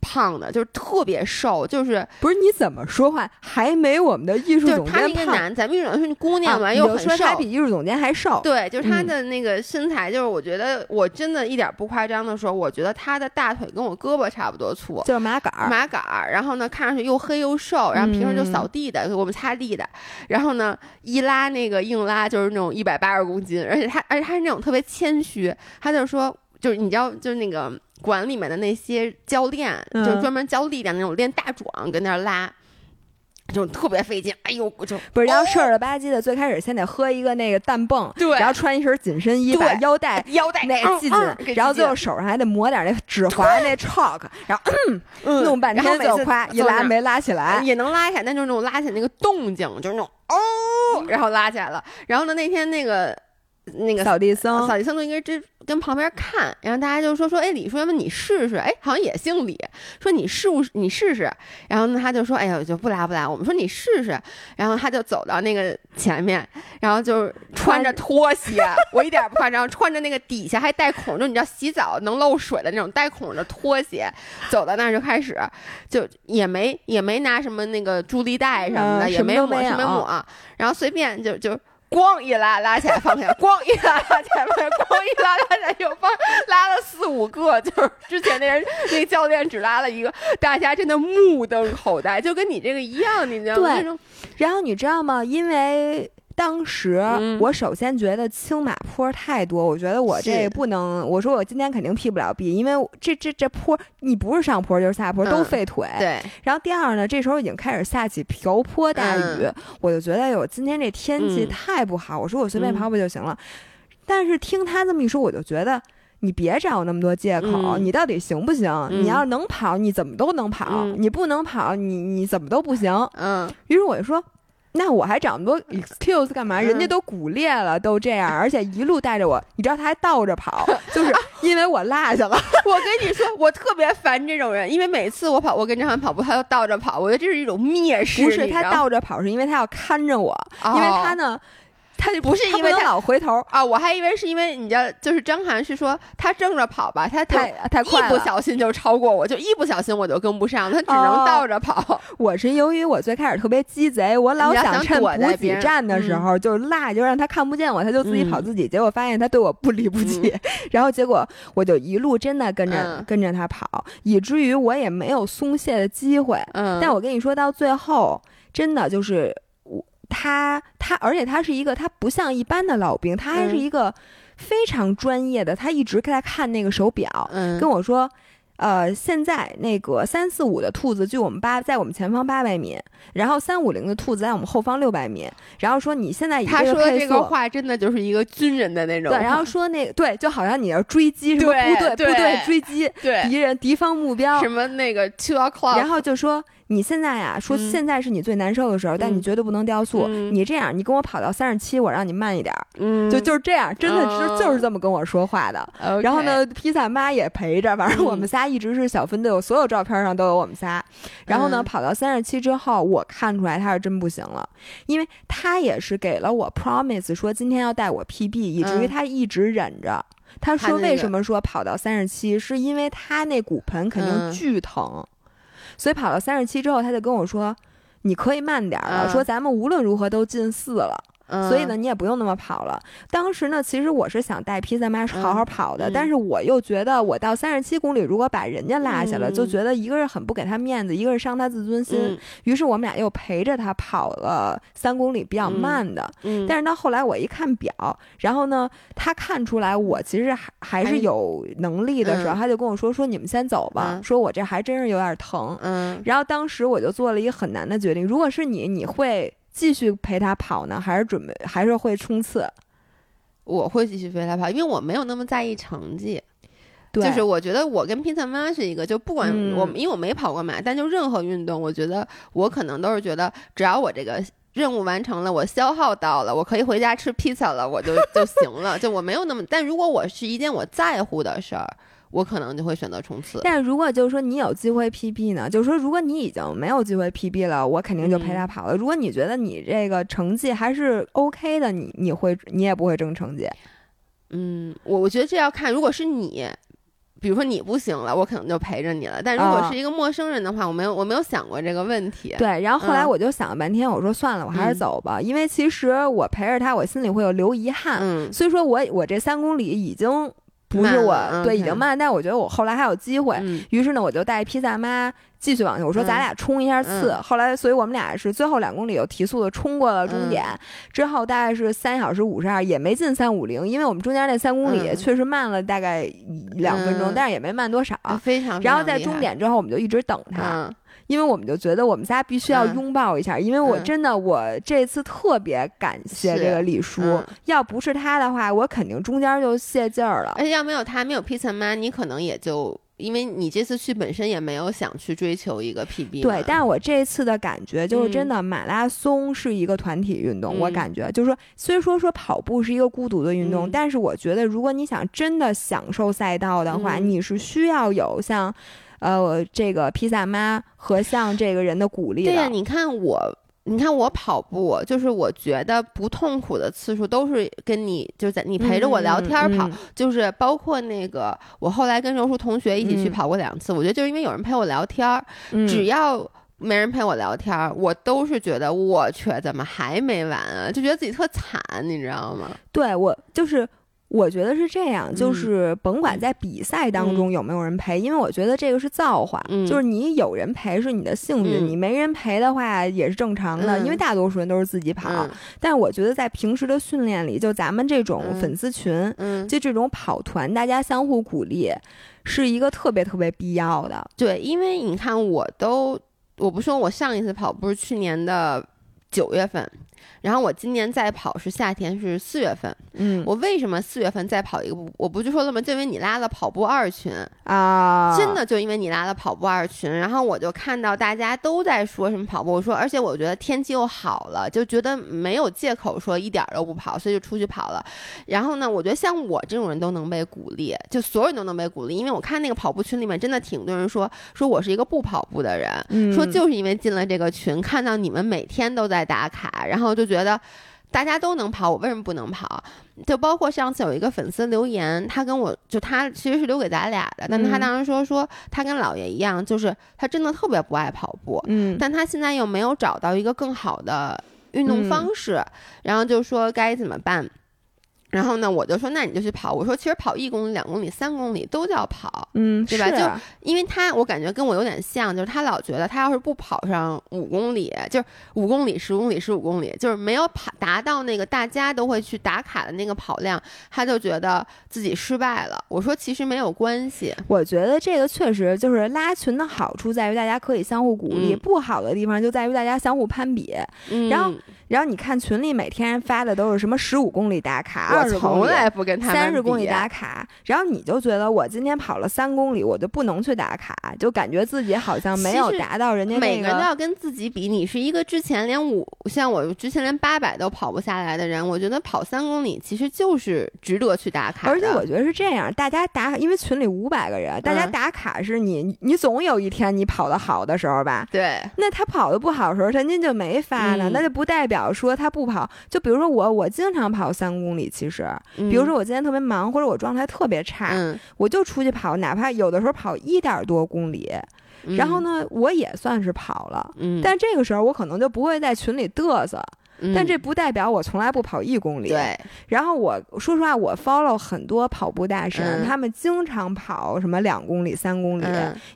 胖的，就是特别瘦，就是不是你怎么说话还没我们的艺术就是他是总监胖。一个男，咱们艺术总监是姑娘嘛，啊、又很瘦说他瘦。比艺术总监还瘦。对，就是他嗯的那个身材，就是我觉得我真的一点不夸张的说，我觉得他的大腿跟我胳膊差不多粗，就是马杆儿，马杆儿，然后呢看上去又黑又瘦，然后平时就扫地的，给我们擦地的，然后呢一拉那个硬拉就是那种一百八十公斤，而且他而且他是那种特别谦虚，他就说就是你知道就是那个馆里面的那些教练，嗯。就是专门教力量那种练大壮跟那儿拉。就特别费劲，哎呦，我就不是要事儿吧唧的，最开始先得喝一个那个氮泵，对。然后穿一身紧身衣，对。把腰带 [laughs] 腰带那系紧然后最后手上还得抹点那指 [laughs] 滑那 chalk，然后嗯弄半天就夸一拉没拉起来，也能拉起来，但就是那种拉起来那个动静，就是那种哦，然后拉起来了。然后呢，那天那个那个扫地僧扫地僧就应该这跟旁边看，然后大家就说说，哎，李叔，要不你试试？哎，好像也姓李，说你试不你试试？然后呢，他就说，哎呀，就不拉不拉。我们说你试试，然后他就走到那个前面，然后就穿着拖鞋，[laughs] 我一点不夸张，穿着那个底下还带孔，就你知道洗澡能漏水的那种带孔的拖鞋，走到那儿就开始，就也没也没拿什么那个助力带什么的，嗯也没抹什么抹，然后随便就就。咣一拉拉起来放下，咣一拉拉起来放下，咣一拉拉起来又放，拉了四五个，就是之前那人那个教练只拉了一个，大家真的目瞪口呆，就跟你这个一样，你知道吗？对然后你知道吗？因为当时嗯我首先觉得青马坡太多，我觉得我这不能，我说我今天肯定 P 不了 B，因为这这这坡你不是上坡就是下坡，都嗯费腿。对，然后第二呢，这时候已经开始下起瓢泼大雨，我就觉得哟，今天这天气嗯太不好，我说我随便嗯跑跑就行了。但是听他这么一说，我就觉得。你别找那么多借口，嗯你到底行不行？嗯你要是能跑，你怎么都能跑；嗯你不能跑，你你怎么都不行。嗯，于是我就说，那我还找那么多 excuse 干嘛？嗯人家都骨裂了，都这样，[laughs] 而且一路带着我，你知道他还倒着跑，[laughs] 就是因为我落下了。[laughs] 我跟你说，我特别烦这种人，因为每次我跑，我跟张涵跑步，他都倒着跑，我觉得这是一种蔑视。不是他倒着跑，是因为他要看着我，因为他呢，他就不是因为他他老回头，啊，我还以为是因为你知道，就是张涵是说他正着跑吧，他就太太一不。小心就超过我，就一不小心我就跟不上，他只能哦倒着跑。[laughs] 我是由于我最开始特别鸡贼，我老想趁躲在补给站的时嗯候就落，就让他看不见我，他就自己跑嗯自己。结果发现他对我不离不弃，[laughs] 然后结果我就一路真的跟着、嗯跟着他跑，以至于我也没有松懈的机会。嗯，但我跟你说，到最后真的就是我他他，而且他是一个，他不像一般的老兵，他还是嗯一个非常专业的，他一直在看那个手表，嗯跟我说。呃，现在那个三四五的兔子距我们八，在我们前方八百米，然后三五零的兔子在我们后方六百米。然后说你现在他说的这个话真的就是一个军人的那种。对，然后说那对，就好像你要追击什么部队，部队追击敌人敌方目标什么那个 two o'clock，然后就说。你现在呀，说现在是你最难受的时候，但你绝对不能掉速。你这样，你跟我跑到三十七，我让你慢一点。嗯，就就是这样，真的是就是这么跟我说话的。然后呢，披萨妈也陪着，反正我们仨一直是小分队，我所有照片上都有我们仨。然后呢，跑到三十七之后，我看出来他是真不行了，因为他也是给了我 promise 说今天要带我 PB，以至于他一直忍着。他说为什么说跑到三十七，是因为他那骨盆肯定巨疼。所以跑到三十七之后，他就跟我说：“你可以慢点了，说咱们无论如何都进四了。”所以呢，你也不用那么跑了。当时呢，其实我是想带披萨妈好好跑的，但是我又觉得我到三十七公里，如果把人家落下了，就觉得一个是很不给他面子，一个是伤他自尊心。于是我们俩又陪着他跑了三公里，比较慢的。但是到后来我一看表，然后呢，他看出来我其实还还是有能力的时候，他就跟我说：“说你们先走吧，说我这还真是有点疼。”嗯。然后当时我就做了一个很难的决定，如果是你，你会。继续陪他跑呢，还是准备还是会冲刺？我会继续陪他跑，因为我没有那么在意成绩。就是我觉得我跟披萨妈是一个，就不管我，因为我没跑过马，但就任何运动，我觉得我可能都是觉得，只要我这个任务完成了，我消耗到了，我可以回家吃披萨了，我就就行了。[laughs] 就我没有那么，但如果我是一件我在乎的事儿。我可能就会选择冲刺，但如果就是说你有机会 PB 呢？就是说如果你已经没有机会 PB 了，我肯定就陪他跑了。如果你觉得你这个成绩还是 OK 的，你你会你也不会争成绩。嗯，我我觉得这要看，如果是你，比如说你不行了，我可能就陪着你了。但如果是一个陌生人的话，我没有我没有想过这个问题。对，然后后来我就想了半天，我说算了，我还是走吧，因为其实我陪着他，我心里会有留遗憾。嗯，所以说我我这三公里已经。不是我对已经慢，但我觉得我后来还有机会。于是呢，我就带披萨妈继续往前。我说咱俩冲一下刺。后来，所以我们俩是最后两公里又提速的冲过了终点。之后大概是三小时五十二，也没进三五零，因为我们中间那三公里确实慢了大概两分钟，但是也没慢多少。非常。然后在终点之后，我们就一直等他。因为我们就觉得我们仨必须要拥抱一下，因为我真的我这次特别感谢这个李叔，要不是他的话，我肯定中间就泄劲儿了。而且要没有他，没有 Pizza 妈，你可能也就因为你这次去本身也没有想去追求一个 PB。对，但是我这次的感觉就是真的，马拉松是一个团体运动，我感觉就是说，虽说说跑步是一个孤独的运动，但是我觉得如果你想真的享受赛道的话，你是需要有像。呃，这个披萨妈和像这个人的鼓励。对呀，你看我，你看我跑步，就是我觉得不痛苦的次数都是跟你就在你陪着我聊天跑，就是包括那个我后来跟柔术同学一起去跑过两次，我觉得就是因为有人陪我聊天，只要没人陪我聊天，我都是觉得我去怎么还没完啊，就觉得自己特惨，你知道吗？对我就是。我觉得是这样，就是甭管在比赛当中有没有人陪，因为我觉得这个是造化，就是你有人陪是你的幸运，你没人陪的话也是正常的，因为大多数人都是自己跑。但是我觉得在平时的训练里，就咱们这种粉丝群，就这种跑团，大家相互鼓励，是一个特别特别必要的。对，因为你看，我都我不说我上一次跑步是去年的九月份。然后我今年再跑是夏天，是四月份。嗯，我为什么四月份再跑一个？我不就说了吗？就因为你拉了跑步二群啊，真的就因为你拉了跑步二群。然后我就看到大家都在说什么跑步，我说，而且我觉得天气又好了，就觉得没有借口说一点都不跑，所以就出去跑了。然后呢，我觉得像我这种人都能被鼓励，就所有人都能被鼓励，因为我看那个跑步群里面真的挺多人说，说我是一个不跑步的人，说就是因为进了这个群，看到你们每天都在打卡，然后就。觉得大家都能跑，我为什么不能跑？就包括上次有一个粉丝留言，他跟我就他其实是留给咱俩的，但他当时说说他跟姥爷一样，就是他真的特别不爱跑步，嗯，但他现在又没有找到一个更好的运动方式，然后就说该怎么办？然后呢，我就说那你就去跑。我说其实跑一公里、两公里、三公里都叫跑，嗯，对吧？就因为他我感觉跟我有点像，就是他老觉得他要是不跑上五公里，就是五公里、十公里、十五公里，就是没有跑达到那个大家都会去打卡的那个跑量，他就觉得自己失败了。我说其实没有关系，我觉得这个确实就是拉群的好处在于大家可以相互鼓励，不好的地方就在于大家相互攀比。然后，然后你看群里每天发的都是什么十五公里打卡。我从来不跟他们三十公里打卡，然后你就觉得我今天跑了三公里，我就不能去打卡，就感觉自己好像没有达到人家那个。每个人都要跟自己比。你是一个之前连五，像我之前连八百都跑不下来的人，我觉得跑三公里其实就是值得去打卡。而且我觉得是这样，大家打，因为群里五百个人，大家打卡是你，你总有一天你跑的好的时候吧？对。那他跑的不好的时候，人家就没发呢，那就不代表说他不跑。就比如说我，我经常跑三公里，其实。比如说我今天特别忙，或者我状态特别差，我就出去跑，哪怕有的时候跑一点多公里，然后呢，我也算是跑了。但这个时候我可能就不会在群里嘚瑟，但这不代表我从来不跑一公里。对。然后我说实话，我 follow 很多跑步大神，他们经常跑什么两公里、三公里，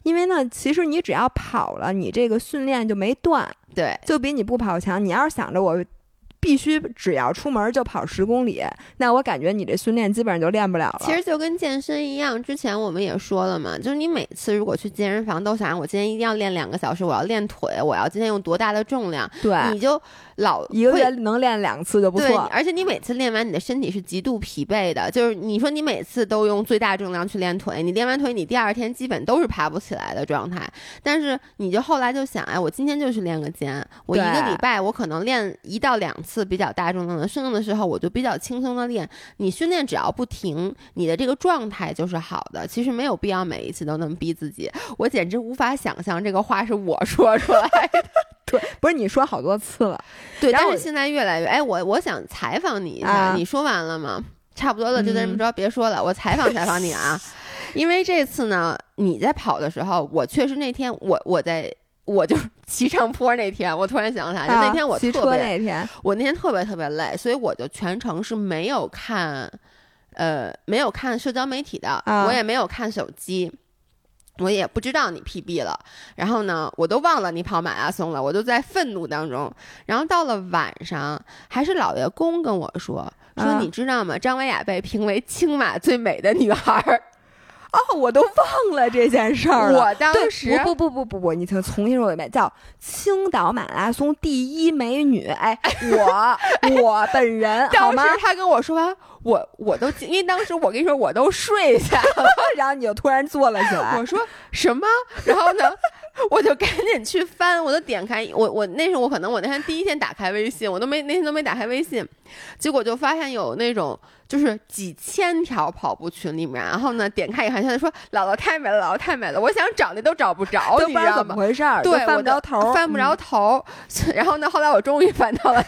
因为呢，其实你只要跑了，你这个训练就没断，对，就比你不跑强。你要是想着我。必须只要出门就跑十公里，那我感觉你这训练基本上就练不了了。其实就跟健身一样，之前我们也说了嘛，就是你每次如果去健身房都想我今天一定要练两个小时，我要练腿，我要今天用多大的重量，对，你就。老一个月能练两次就不错，而且你每次练完，你的身体是极度疲惫的。就是你说你每次都用最大重量去练腿，你练完腿，你第二天基本都是爬不起来的状态。但是你就后来就想，哎，我今天就去练个肩，我一个礼拜我可能练一到两次比较大重量的，剩下的时候我就比较轻松的练。你训练只要不停，你的这个状态就是好的。其实没有必要每一次都那么逼自己。我简直无法想象这个话是我说出来的。[laughs] 对，不是你说好多次了。对，但是现在越来越……哎，我我想采访你一下，你说完了吗？差不多了，就这么着，别说了，我采访采访你啊。[laughs] 因为这次呢，你在跑的时候，我确实那天我我在我就 [laughs] 骑上坡那天，我突然想起来，就那天我骑车那天，我那天特别特别累，所以我就全程是没有看，呃，没有看社交媒体的，我也没有看手机。我也不知道你 PB 了，然后呢，我都忘了你跑马拉松了，我都在愤怒当中。然后到了晚上，还是老爷公跟我说说，你知道吗？张维雅被评为青马最美的女孩儿。[laughs] 哦，我都忘了这件事儿了。我当时不不不不不，你听，重新说一遍，叫青岛马拉松第一美女。哎，我 [laughs] 我本人，当时他跟我说完，我我都因为当时我跟你说我都睡下了，[laughs] 然后你就突然坐了起来。我说什么？然后呢，[laughs] 我就赶紧去翻，我就点开我我那时候我可能我那天第一天打开微信，我都没那天都没打开微信，结果就发现有那种。就是几千条跑步群里面，然后呢，点开一看，现在说：“姥姥太美了，姥姥太美了。”我想找那都找不着，你知道怎么回事儿？对，翻不着头，翻不着头。然后呢，后来我终于翻到了，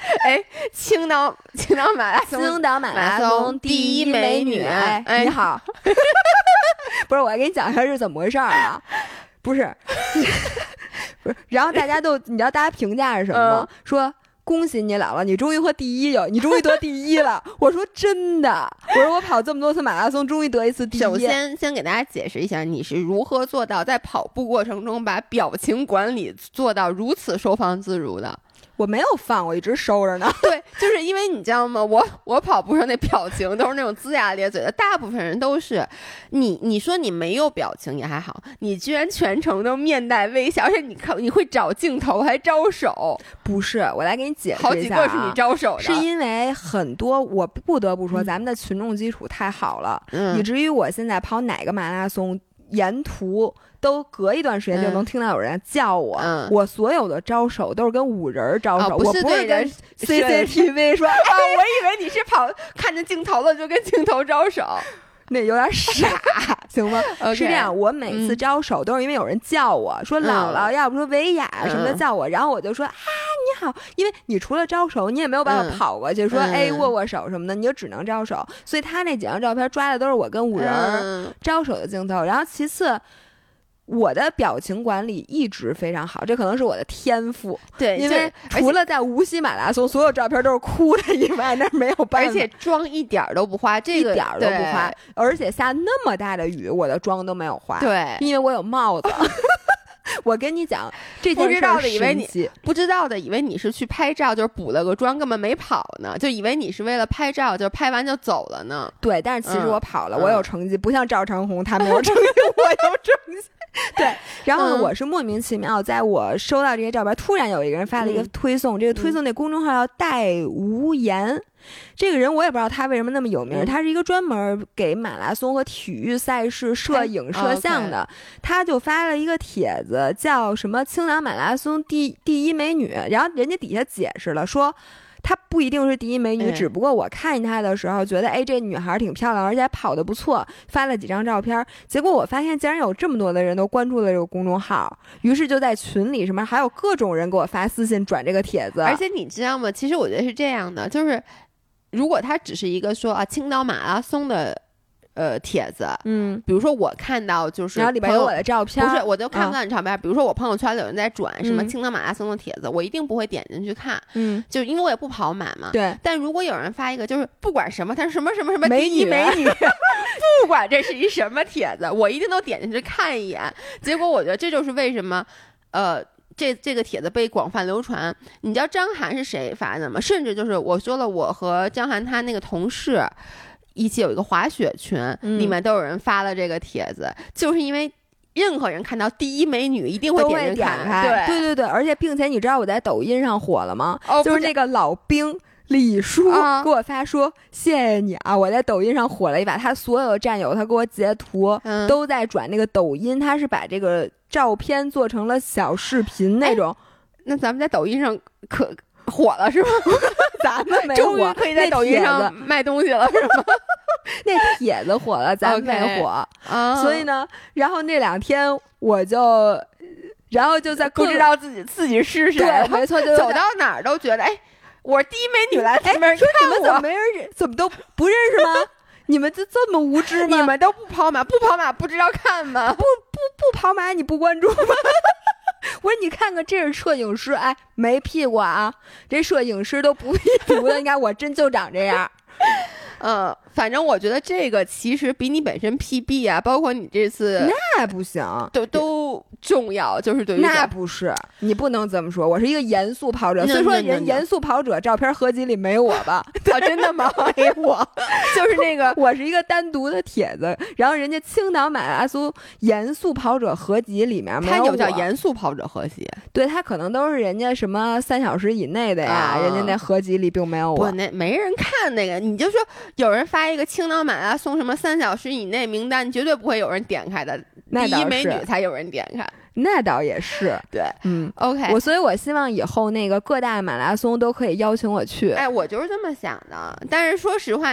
[laughs] 哎，青岛青岛马拉松，青岛马拉松第一美女。哎，你好，[laughs] 不是，我来给你讲一下是怎么回事儿啊？不是，[laughs] 不是，然后大家都，你知道大家评价是什么吗？说。恭喜你姥姥，你终于和第一有，你终于得第一了。我说真的，我说我跑这么多次马拉松，终于得一次第一。首先，先给大家解释一下，你是如何做到在跑步过程中把表情管理做到如此收放自如的。我没有放，我一直收着呢。[laughs] 对，就是因为你知道吗？我我跑步上那表情都是那种龇牙咧嘴的，大部分人都是。你你说你没有表情也还好，你居然全程都面带微笑，而且你看你会找镜头还招手。不是，我来给你解释一下好几个是你招手的，是因为很多我不得不说，咱们的群众基础太好了，以至于我现在跑哪个马拉松，沿途。都隔一段时间就能听到有人叫我，我所有的招手都是跟五人招手，我不是跟 CCTV 说 [laughs] 啊，我以为你是跑看见镜头了就跟镜头招手，[laughs] 那有点傻，行吗？[laughs] 是这样，我每次招手都是因为有人叫我说姥姥，要不说维亚什么的叫我，然后我就说啊你好，因为你除了招手，你也没有办法跑过去说哎握握手什么的，你就只能招手，所以他那几张照片抓的都是我跟五人招手的镜头，然后其次。我的表情管理一直非常好，这可能是我的天赋。对，因为除了在无锡马拉松，所有照片都是哭的以外，那没有办法。而且妆一点都不花，这个一点都不花。而且下那么大的雨，我的妆都没有花。对，因为我有帽子。[laughs] 我跟你讲，这不知道的以为你不知道的以为你是去拍照，就是补了个妆，根本没跑呢，就以为你是为了拍照，就拍完就走了呢。对，但是其实我跑了，我有成绩，不像赵长红他没有成绩，[laughs] 我有成绩。[laughs] 对，然后呢，我是莫名其妙，在我收到这些照片，突然有一个人发了一个推送，这个推送那公众号叫戴无言。这个人我也不知道他为什么那么有名，他是一个专门给马拉松和体育赛事摄影摄像的，他就发了一个帖子，叫什么“青岛马拉松第第一美女”，然后人家底下解释了说。她不一定是第一美女，只不过我看见她的时候觉得，哎，这女孩挺漂亮，而且跑得不错，发了几张照片。结果我发现竟然有这么多的人都关注了这个公众号，于是就在群里什么还有各种人给我发私信转这个帖子。而且你知道吗？其实我觉得是这样的，就是如果她只是一个说啊青岛马拉松的。呃，帖子，嗯，比如说我看到就是，然后里边有我的照片，不是，我就看不到你照片。比如说我朋友圈里有人在转什么青岛马拉松的帖子，我一定不会点进去看，嗯，就因为我也不跑马嘛。对。但如果有人发一个，就是不管什么，他是什么什么什么美女美女，[laughs] 不管这是一什么帖子，我一定都点进去看一眼。结果我觉得这就是为什么，呃，这这个帖子被广泛流传。你知道张涵是谁发的吗？甚至就是我说了，我和张涵他那个同事。一起有一个滑雪群，里面都有人发了这个帖子，就是因为任何人看到第一美女一定会点开，对。对对，而且并且你知道我在抖音上火了吗？哦，就是那个老兵李叔给我发说谢谢你啊，我在抖音上火了一把，他所有的战友他给我截图都在转那个抖音，他是把这个照片做成了小视频那种，那咱们在抖音上可。火了是吗？[laughs] 咱们没火，可以在抖音上卖东西了是吗？[laughs] 那帖子火了，咱们没火啊。所以呢，然后那两天我就，然后就在不知道自己自己是谁，对，没错，就走到哪儿都觉得，哎，我是第一美女来，哎，说你们怎么没人怎么都不认识吗？[laughs] 你们就这么无知吗？你们都不跑马，不跑马不知道看吗？不不不跑马你不关注吗？[laughs] 我说你看看，这是摄影师，哎，没屁股啊！这摄影师都不屁股的，你看我真就长这样。嗯，[laughs] 反正我觉得这个其实比你本身 PB 啊，包括你这次那不行，都都重要。就是对于那不是，你不能这么说。我是一个严肃跑者，所以说人严肃跑者照片合集里没我吧？[laughs] 啊，真的吗？没我，[laughs] 就是那个 [laughs] 我是一个单独的帖子，然后人家青岛马拉松严肃跑者合集里面没有叫严肃跑者合集，对他可能都是人家什么三小时以内的呀，人家那合集里并没有我。那没人看那个，你就说。有人发一个青岛马拉松什么三小时以内名单，绝对不会有人点开的。第一美女才有人点开，那倒也是。[laughs] 对，嗯，OK。我所以，我希望以后那个各大马拉松都可以邀请我去。哎，我就是这么想的。但是说实话，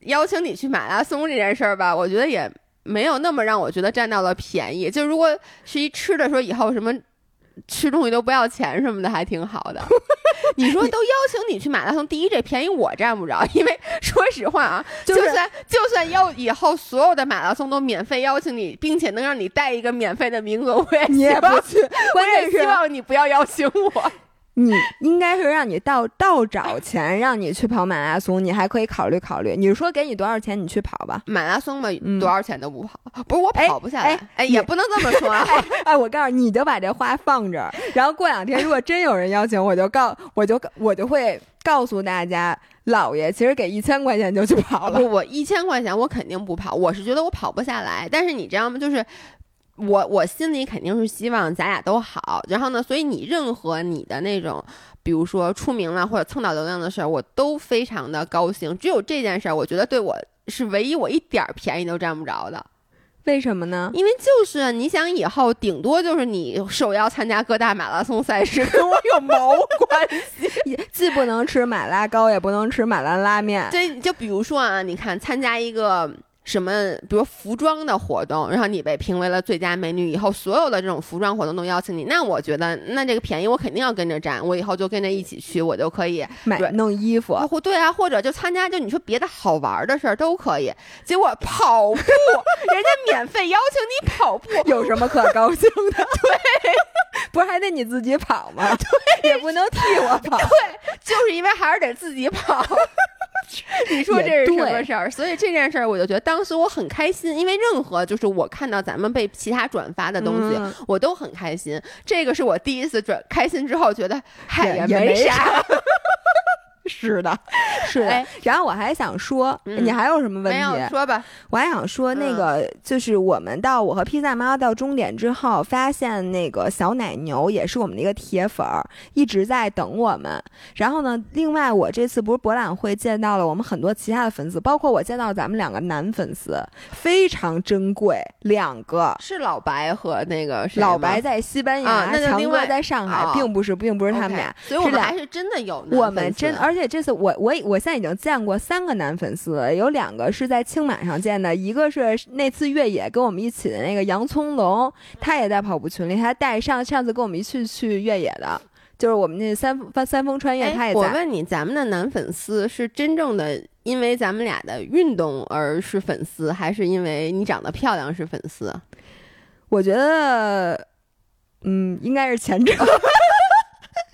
邀请你去马拉松这件事儿吧，我觉得也没有那么让我觉得占到了便宜。就如果是一吃的，说以后什么。吃东西都不要钱什么的，还挺好的。[laughs] 你说都邀请你去马拉松，第一这便宜我占不着，因为 [laughs] 说实话啊，就算就算要以后所有的马拉松都免费邀请你，并且能让你带一个免费的名额，我也不去。关键是希望你不要邀请我。你应该是让你倒倒找钱，让你去跑马拉松，你还可以考虑考虑。你说给你多少钱，你去跑吧。马拉松嘛，多少钱都不跑，不是我跑不下来。哎，也不能这么说。[laughs] 哎，我告诉你，你就把这话放这儿，然后过两天如果真有人邀请，我就告，我就我就会告诉大家，老爷其实给一千块钱就去跑了。不，我一千块钱我肯定不跑，我是觉得我跑不下来。但是你知道吗？就是。我我心里肯定是希望咱俩都好，然后呢，所以你任何你的那种，比如说出名了或者蹭到流量的事儿，我都非常的高兴。只有这件事儿，我觉得对我是唯一我一点便宜都占不着的。为什么呢？因为就是你想以后顶多就是你受邀参加各大马拉松赛事，跟我 [laughs] 有毛关系？[laughs] 既不能吃马拉糕，也不能吃马拉拉面。对，就比如说啊，你看参加一个。什么，比如服装的活动，然后你被评为了最佳美女，以后所有的这种服装活动都邀请你，那我觉得那这个便宜我肯定要跟着占，我以后就跟着一起去，我就可以买弄衣服，或对啊，或者就参加，就你说别的好玩的事儿都可以。结果跑步，人家免费邀请你跑步，有什么可 [laughs] 高兴的？对，[laughs] 不是还得你自己跑吗？对，也不能替我跑。对，就是因为还是得自己跑。[laughs] [laughs] 你说这是什么事儿？所以这件事儿，我就觉得当时我很开心，因为任何就是我看到咱们被其他转发的东西，我都很开心。这个是我第一次转开心之后觉得，嗨，也没啥。[laughs] 是的，[laughs] 是的。然后我还想说，你还有什么问题？说吧。我还想说，那个就是我们到我和披萨妈到终点之后，发现那个小奶牛也是我们的一个铁粉儿，一直在等我们。然后呢，另外我这次不是博览会见到了我们很多其他的粉丝，包括我见到咱们两个男粉丝，非常珍贵，两个是老白和那个老白在西班牙，强哥在上海，并不是，并不是他们俩，所以我们还是真的有我们真而。而且这次我我我现在已经见过三个男粉丝了，有两个是在青马上见的，一个是那次越野跟我们一起的那个洋葱龙，他也在跑步群里，他带上上次跟我们一起去越野的，就是我们那三三峰穿越，他也在。我问你，咱们的男粉丝是真正的因为咱们俩的运动而是粉丝，还是因为你长得漂亮是粉丝？我觉得，嗯，应该是前者。[laughs]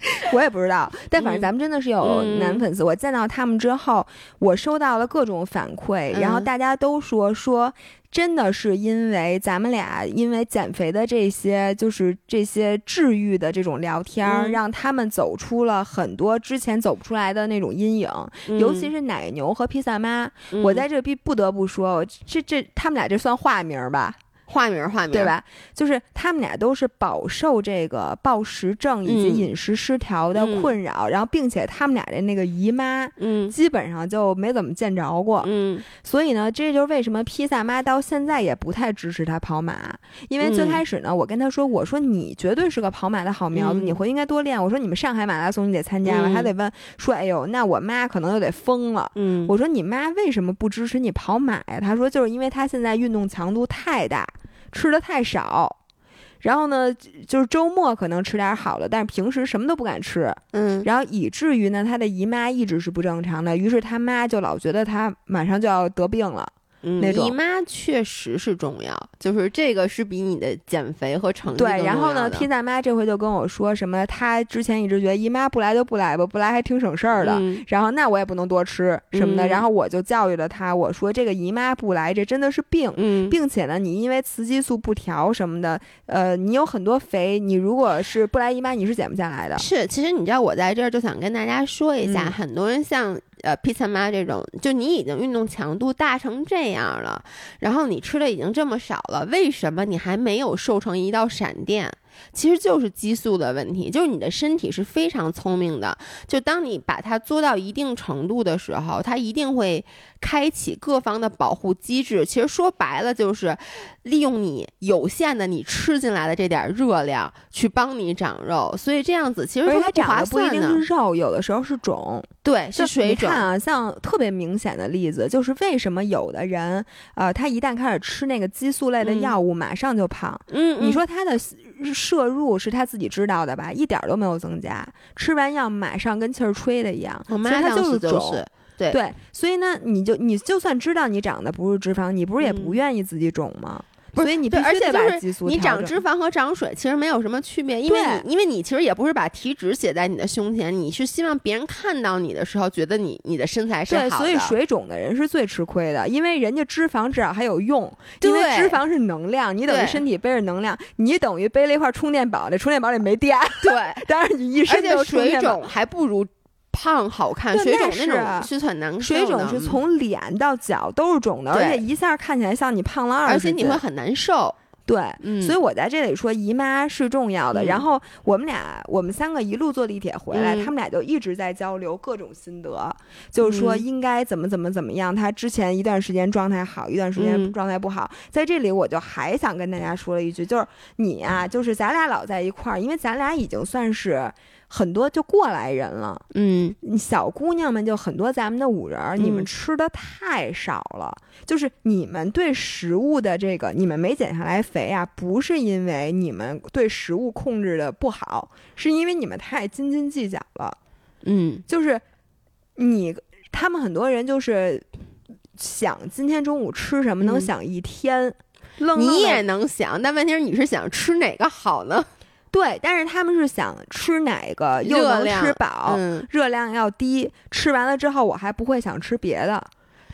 [laughs] 我也不知道，但反正咱们真的是有男粉丝。我见到他们之后，我收到了各种反馈，然后大家都说说，真的是因为咱们俩因为减肥的这些，就是这些治愈的这种聊天，让他们走出了很多之前走不出来的那种阴影。尤其是奶牛和披萨妈，我在这必不得不说，这这他们俩这算化名吧。化名，化名，对吧？就是他们俩都是饱受这个暴食症以及饮食失调的困扰，然后并且他们俩的那个姨妈，嗯，基本上就没怎么见着过，嗯。所以呢，这就是为什么披萨妈到现在也不太支持他跑马，因为最开始呢，我跟他说，我说你绝对是个跑马的好苗子，你回应该多练。我说你们上海马拉松你得参加了，他得问说，哎呦，那我妈可能又得疯了。嗯，我说你妈为什么不支持你跑马呀？他说就是因为他现在运动强度太大。吃的太少，然后呢，就是周末可能吃点好的，但是平时什么都不敢吃，嗯，然后以至于呢，他的姨妈一直是不正常的，于是他妈就老觉得他马上就要得病了。嗯，姨妈确实是重要，就是这个是比你的减肥和成绩对。然后呢，披萨妈这回就跟我说什么，她之前一直觉得姨妈不来就不来吧，不来还挺省事儿的。然后那我也不能多吃什么的。然后我就教育了她，我说这个姨妈不来，这真的是病，并且呢，你因为雌激素不调什么的，呃，你有很多肥，你如果是不来姨妈，你是减不下来的。是，其实你知道我在这儿就想跟大家说一下，很多人像。呃，披萨妈这种，就你已经运动强度大成这样了，然后你吃的已经这么少了，为什么你还没有瘦成一道闪电？其实就是激素的问题，就是你的身体是非常聪明的，就当你把它做到一定程度的时候，它一定会开启各方的保护机制。其实说白了就是利用你有限的你吃进来的这点热量去帮你长肉，所以这样子其实它长的不一定是肉，有的时候是肿，对，是水肿。看啊，像特别明显的例子就是为什么有的人，呃，他一旦开始吃那个激素类的药物，马上就胖。嗯，你说他的。摄入是他自己知道的吧，一点都没有增加。吃完药马上跟气儿吹的一样，我妈当时就是肿。对对，所以呢，你就你就算知道你长的不是脂肪，你不是也不愿意自己肿吗？所以你必须得把激素你长脂肪和长水其实没有什么区别，因为你因为你其实也不是把体脂写在你的胸前，你是希望别人看到你的时候觉得你你的身材是好的。对，所以水肿的人是最吃亏的，因为人家脂肪至少还有用，因为脂肪是能量，你等于身体背着能量，你等于背了一块充电宝，这充电宝里没电。对，[laughs] 当然你一身都水肿还不如。胖好看，水肿那种是很难受水肿是从脸到脚都是肿的，而且一下看起来像你胖了二十斤，而且你会很难受。对，所以我在这里说姨妈是重要的。然后我们俩，我们三个一路坐地铁回来，他们俩就一直在交流各种心得，就是说应该怎么怎么怎么样。他之前一段时间状态好，一段时间状态不好。在这里，我就还想跟大家说了一句，就是你啊，就是咱俩老在一块儿，因为咱俩已经算是。很多就过来人了，嗯，小姑娘们就很多，咱们的五人，你们吃的太少了，就是你们对食物的这个，你们没减下来肥啊，不是因为你们对食物控制的不好，是因为你们太斤斤计较了，嗯，就是你他们很多人就是想今天中午吃什么，能想一天，你也能想，但问题是你是想吃哪个好呢？对，但是他们是想吃哪个又能吃饱，热量要低，吃完了之后我还不会想吃别的。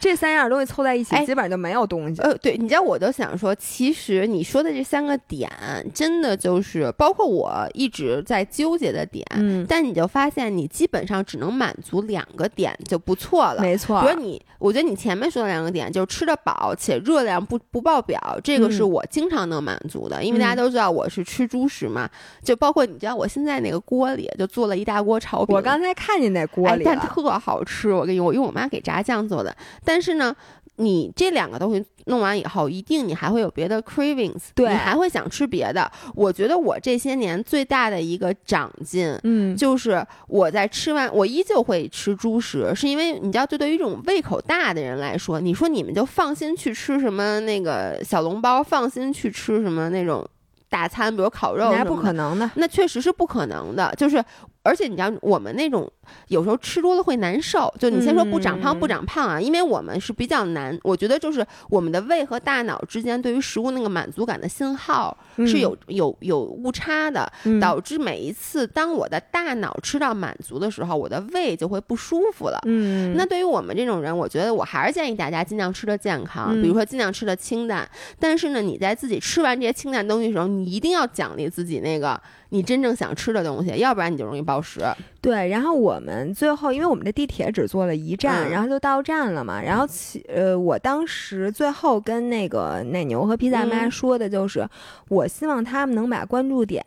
这三样东西凑在一起，基本上就没有东西。呃，对，你知道，我就想说，其实你说的这三个点，真的就是包括我一直在纠结的点。嗯，但你就发现，你基本上只能满足两个点就不错了。没错。比如你，我觉得你前面说的两个点，就是吃得饱且热量不不爆表，这个是我经常能满足的。因为大家都知道我是吃猪食嘛，就包括你知道，我现在那个锅里就做了一大锅炒饼。我刚才看见那锅里，但特好吃。我跟你，我用我妈给炸酱做的，但。但是呢，你这两个东西弄完以后，一定你还会有别的 cravings，对你还会想吃别的。我觉得我这些年最大的一个长进，嗯，就是我在吃完，我依旧会吃猪食，是因为你知道，就对于一种胃口大的人来说，你说你们就放心去吃什么那个小笼包，放心去吃什么那种大餐，比如烤肉，那不可能的，那确实是不可能的，就是。而且你知道，我们那种有时候吃多了会难受。就你先说不长胖不长胖啊，因为我们是比较难。我觉得就是我们的胃和大脑之间对于食物那个满足感的信号是有有有误差的，导致每一次当我的大脑吃到满足的时候，我的胃就会不舒服了。嗯，那对于我们这种人，我觉得我还是建议大家尽量吃的健康，比如说尽量吃的清淡。但是呢，你在自己吃完这些清淡东西的时候，你一定要奖励自己那个。你真正想吃的东西，要不然你就容易暴食。对，然后我们最后，因为我们的地铁只坐了一站，然后就到站了嘛。然后其呃，我当时最后跟那个奶牛和披萨妈说的就是，我希望他们能把关注点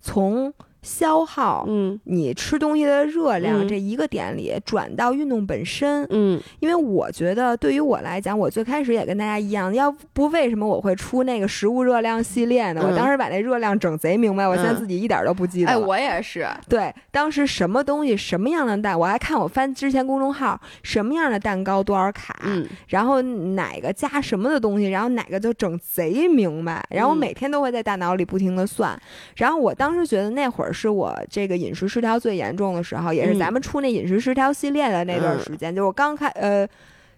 从。消耗，嗯，你吃东西的热量这一个点里转到运动本身，嗯，因为我觉得对于我来讲，我最开始也跟大家一样，要不为什么我会出那个食物热量系列呢？我当时把那热量整贼明白，我现在自己一点都不记得。哎，我也是。对，当时什么东西什么样的蛋，我还看我翻之前公众号，什么样的蛋糕多少卡，然后哪个加什么的东西，然后哪个就整贼明白，然后我每天都会在大脑里不停的算，然后我当时觉得那会儿。是我这个饮食失调最严重的时候，也是咱们出那饮食失调系列的那段时间，就是我刚开呃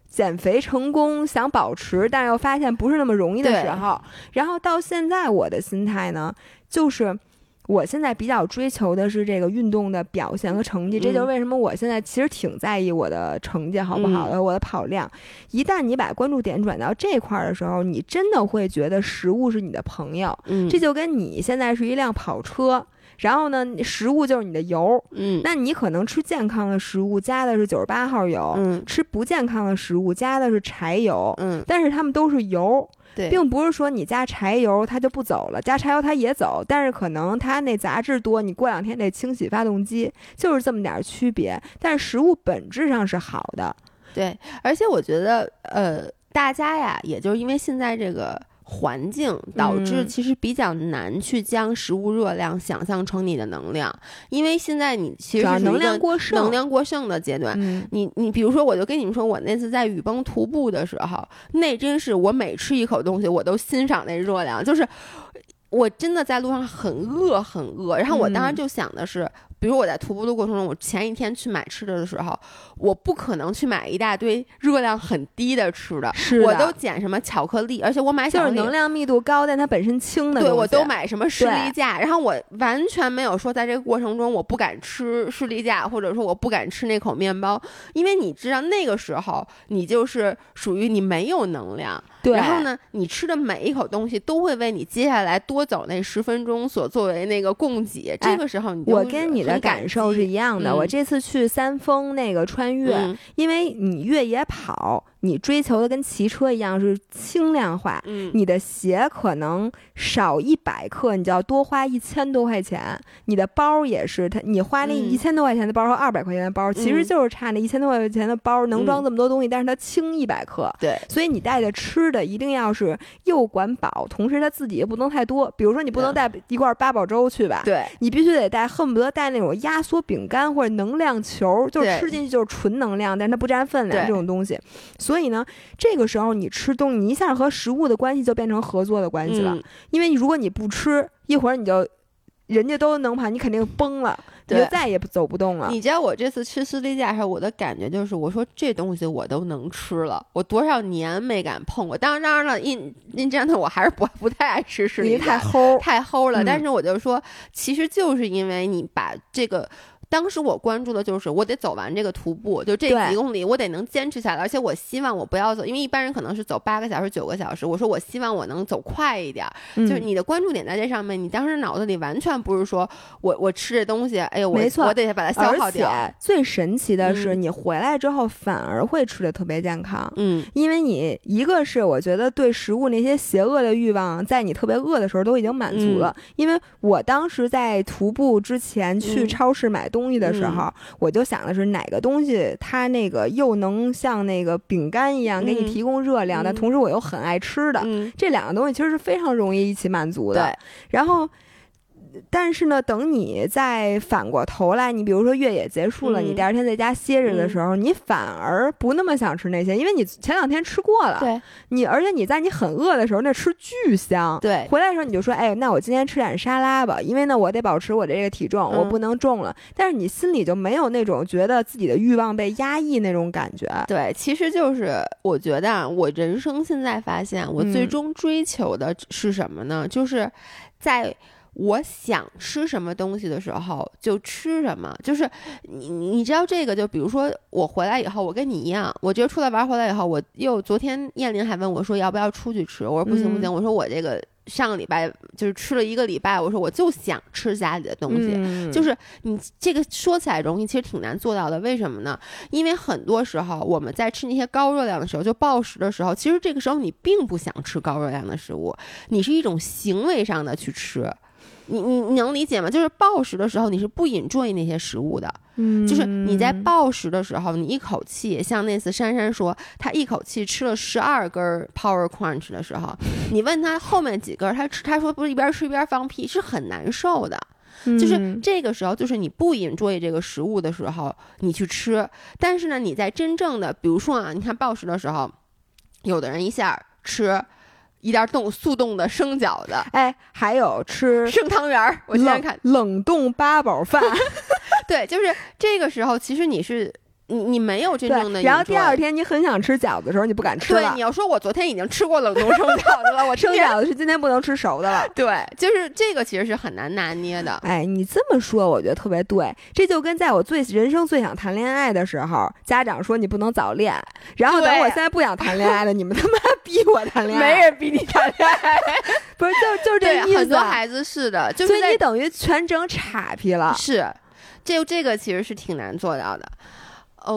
减肥成功，想保持，但又发现不是那么容易的时候。然后到现在，我的心态呢，就是我现在比较追求的是这个运动的表现和成绩。这就是为什么我现在其实挺在意我的成绩好不好的，我的跑量。一旦你把关注点转到这块儿的时候，你真的会觉得食物是你的朋友。这就跟你现在是一辆跑车。然后呢，食物就是你的油，嗯，那你可能吃健康的食物加的是九十八号油，嗯，吃不健康的食物加的是柴油，嗯，但是它们都是油，对，并不是说你加柴油它就不走了，加柴油它也走，但是可能它那杂质多，你过两天得清洗发动机，就是这么点区别，但是食物本质上是好的，对，而且我觉得，呃，大家呀，也就是因为现在这个。环境导致其实比较难去将食物热量想象成你的能量，因为现在你其实是能量过剩、能量过剩的阶段。你你比如说，我就跟你们说，我那次在雨崩徒步的时候，那真是我每吃一口东西，我都欣赏那热量，就是我真的在路上很饿很饿，然后我当时就想的是。比如我在徒步的过程中，我前一天去买吃的的时候，我不可能去买一大堆热量很低的吃的，我都捡什么巧克力，而且我买就是能量密度高但它本身轻的，对我都买什么士力架，然后我完全没有说在这个过程中我不敢吃士力架，或者说我不敢吃那口面包，因为你知道那个时候你就是属于你没有能量。对，然后呢，你吃的每一口东西都会为你接下来多走那十分钟所作为那个供给。这个时候，你我跟你的感受是一样的。我这次去三峰那个穿越，因为你越野跑。你追求的跟骑车一样是轻量化，嗯，你的鞋可能少一百克，你就要多花一千多块钱。你的包也是，它你花那一千多块钱的包和二百块钱的包，其实就是差那一千多块钱的包能装这么多东西，但是它轻一百克。对，所以你带的吃的一定要是又管饱，同时它自己也不能太多。比如说你不能带一罐八宝粥去吧？对，你必须得带，恨不得带那种压缩饼干或者能量球，就是吃进去就是纯能量，但是它不占分量这种东西。所以呢，这个时候你吃东西，你一下和食物的关系就变成合作的关系了。因为如果你不吃，一会儿你就人家都能跑，你肯定崩了，你就再也走不动了。你知道我这次吃士力架的时候，我的感觉就是，我说这东西我都能吃了，我多少年没敢碰过。当然，当然了，因因这样的我还是不不太爱吃士力架，太齁太齁了。但是我就说，其实就是因为你把这个。当时我关注的就是我得走完这个徒步，就这几公里我得能坚持下来，而且我希望我不要走，因为一般人可能是走八个小时、九个小时。我说我希望我能走快一点，就是你的关注点在这上面。你当时脑子里完全不是说我我吃这东西，哎呦，我我得把它消耗掉。最神奇的是，你回来之后反而会吃的特别健康，嗯，因为你一个是我觉得对食物那些邪恶的欲望，在你特别饿的时候都已经满足了。因为我当时在徒步之前去超市买东。东西的时候，我就想的是哪个东西它那个又能像那个饼干一样给你提供热量，但同时我又很爱吃的，这两个东西其实是非常容易一起满足的。然后。但是呢，等你再反过头来，你比如说越野结束了，你第二天在家歇着的时候，你反而不那么想吃那些，因为你前两天吃过了。对，你而且你在你很饿的时候，那吃巨香。对，回来的时候你就说，哎，那我今天吃点沙拉吧，因为呢，我得保持我的这个体重，我不能重了。但是你心里就没有那种觉得自己的欲望被压抑那种感觉。对，其实就是我觉得，我人生现在发现，我最终追求的是什么呢？就是在。我想吃什么东西的时候就吃什么，就是你你知道这个，就比如说我回来以后，我跟你一样，我觉得出来玩回来以后，我又昨天燕玲还问我说要不要出去吃，我说不行不行，我说我这个上个礼拜就是吃了一个礼拜，我说我就想吃家里的东西，就是你这个说起来容易，其实挺难做到的，为什么呢？因为很多时候我们在吃那些高热量的时候，就暴食的时候，其实这个时候你并不想吃高热量的食物，你是一种行为上的去吃。你你你能理解吗？就是暴食的时候，你是不引缀那些食物的。嗯，就是你在暴食的时候，你一口气，像那次珊珊说，她一口气吃了十二根 Power Crunch 的时候，你问她后面几根，她吃，她说不是一边吃一边放屁，是很难受的。就是这个时候，就是你不引缀这个食物的时候，你去吃。但是呢，你在真正的，比如说啊，你看暴食的时候，有的人一下吃。一点冻速冻的生饺子，哎，还有吃生汤圆儿。我今天看冷冻八宝饭，[laughs] 对，就是这个时候，其实你是。你你没有真正的，然后第二天你很想吃饺子的时候，你不敢吃了。对，你要说我昨天已经吃过冷冻生饺子了，我生饺子是今天不能吃熟的了。对，就是这个其实是很难拿捏的。哎，你这么说，我觉得特别对。这就跟在我最人生最想谈恋爱的时候，家长说你不能早恋，然后等我现在不想谈恋爱了，你们他妈逼我谈恋爱，没人逼你谈恋爱，[laughs] 不是就就这意思。很多孩子是的，所以你等于全整岔劈了。是，这这个其实是挺难做到的。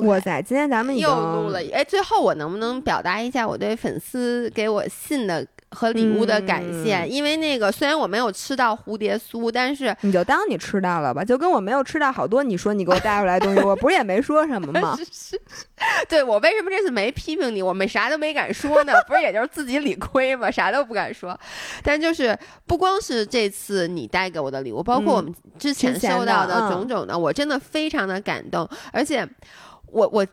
哇塞！今天咱们又录了，哎，最后我能不能表达一下我对粉丝给我信的和礼物的感谢？因为那个虽然我没有吃到蝴蝶酥，但是你就当你吃到了吧，就跟我没有吃到好多你说你给我带回来的东西，我不是也没说什么吗？[laughs] 对我为什么这次没批评你？我们啥都没敢说呢，不是也就是自己理亏吗？啥都不敢说。但就是不光是这次你带给我的礼物，包括我们之前收到的种种的，我真的非常的感动，而且。我我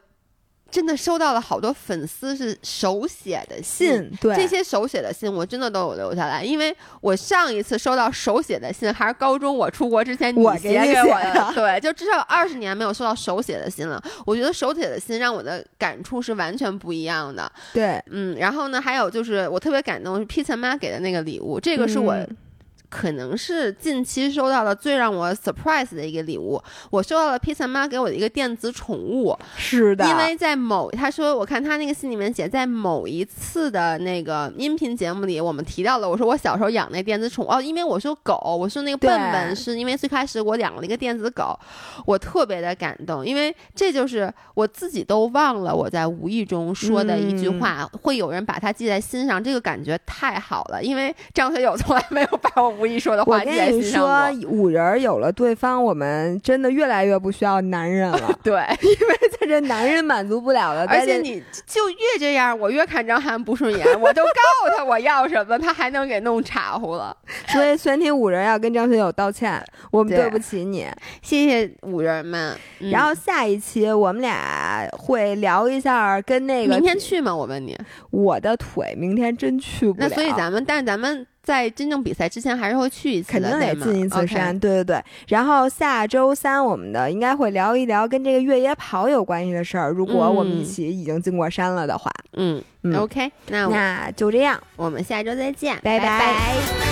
真的收到了好多粉丝是手写的信，对这些手写的信我真的都有留下来，因为我上一次收到手写的信还是高中我出国之前你写给我的，对，就至少二十年没有收到手写的信了。我觉得手写的信让我的感触是完全不一样的，对，嗯，然后呢，还有就是我特别感动是 Pizza 妈给的那个礼物，这个是我。可能是近期收到的最让我 surprise 的一个礼物。我收到了 Pizza 妈给我的一个电子宠物，是的，因为在某他说我看他那个信里面写，在某一次的那个音频节目里，我们提到了我说我小时候养那电子宠物，哦，因为我说狗，我说那个笨笨是因为最开始我养了一个电子狗，我特别的感动，因为这就是我自己都忘了我在无意中说的一句话，会有人把它记在心上，这个感觉太好了，因为张学友从来没有把我无意说的话我跟你。说五人有了对方，我们真的越来越不需要男人了。[laughs] 对，[laughs] 因为在这男人满足不了了，而且你就越这样，我越看张涵不顺眼，我都告诉他我要什么，他还能给弄岔乎了。所以全体五人要跟张学友道歉，我们对不起你，谢谢五人们。然后下一期我们俩会聊一下跟那个明天去吗？我问你，我的腿明天真去不了。那所以咱们，但是咱们。在真正比赛之前，还是会去一次，肯定得进一次山。对对对。然后下周三，我们的应该会聊一聊跟这个越野跑有关系的事儿。如果我们一起已经进过山了的话，嗯，OK，那那就这样，我们下周再见，拜拜。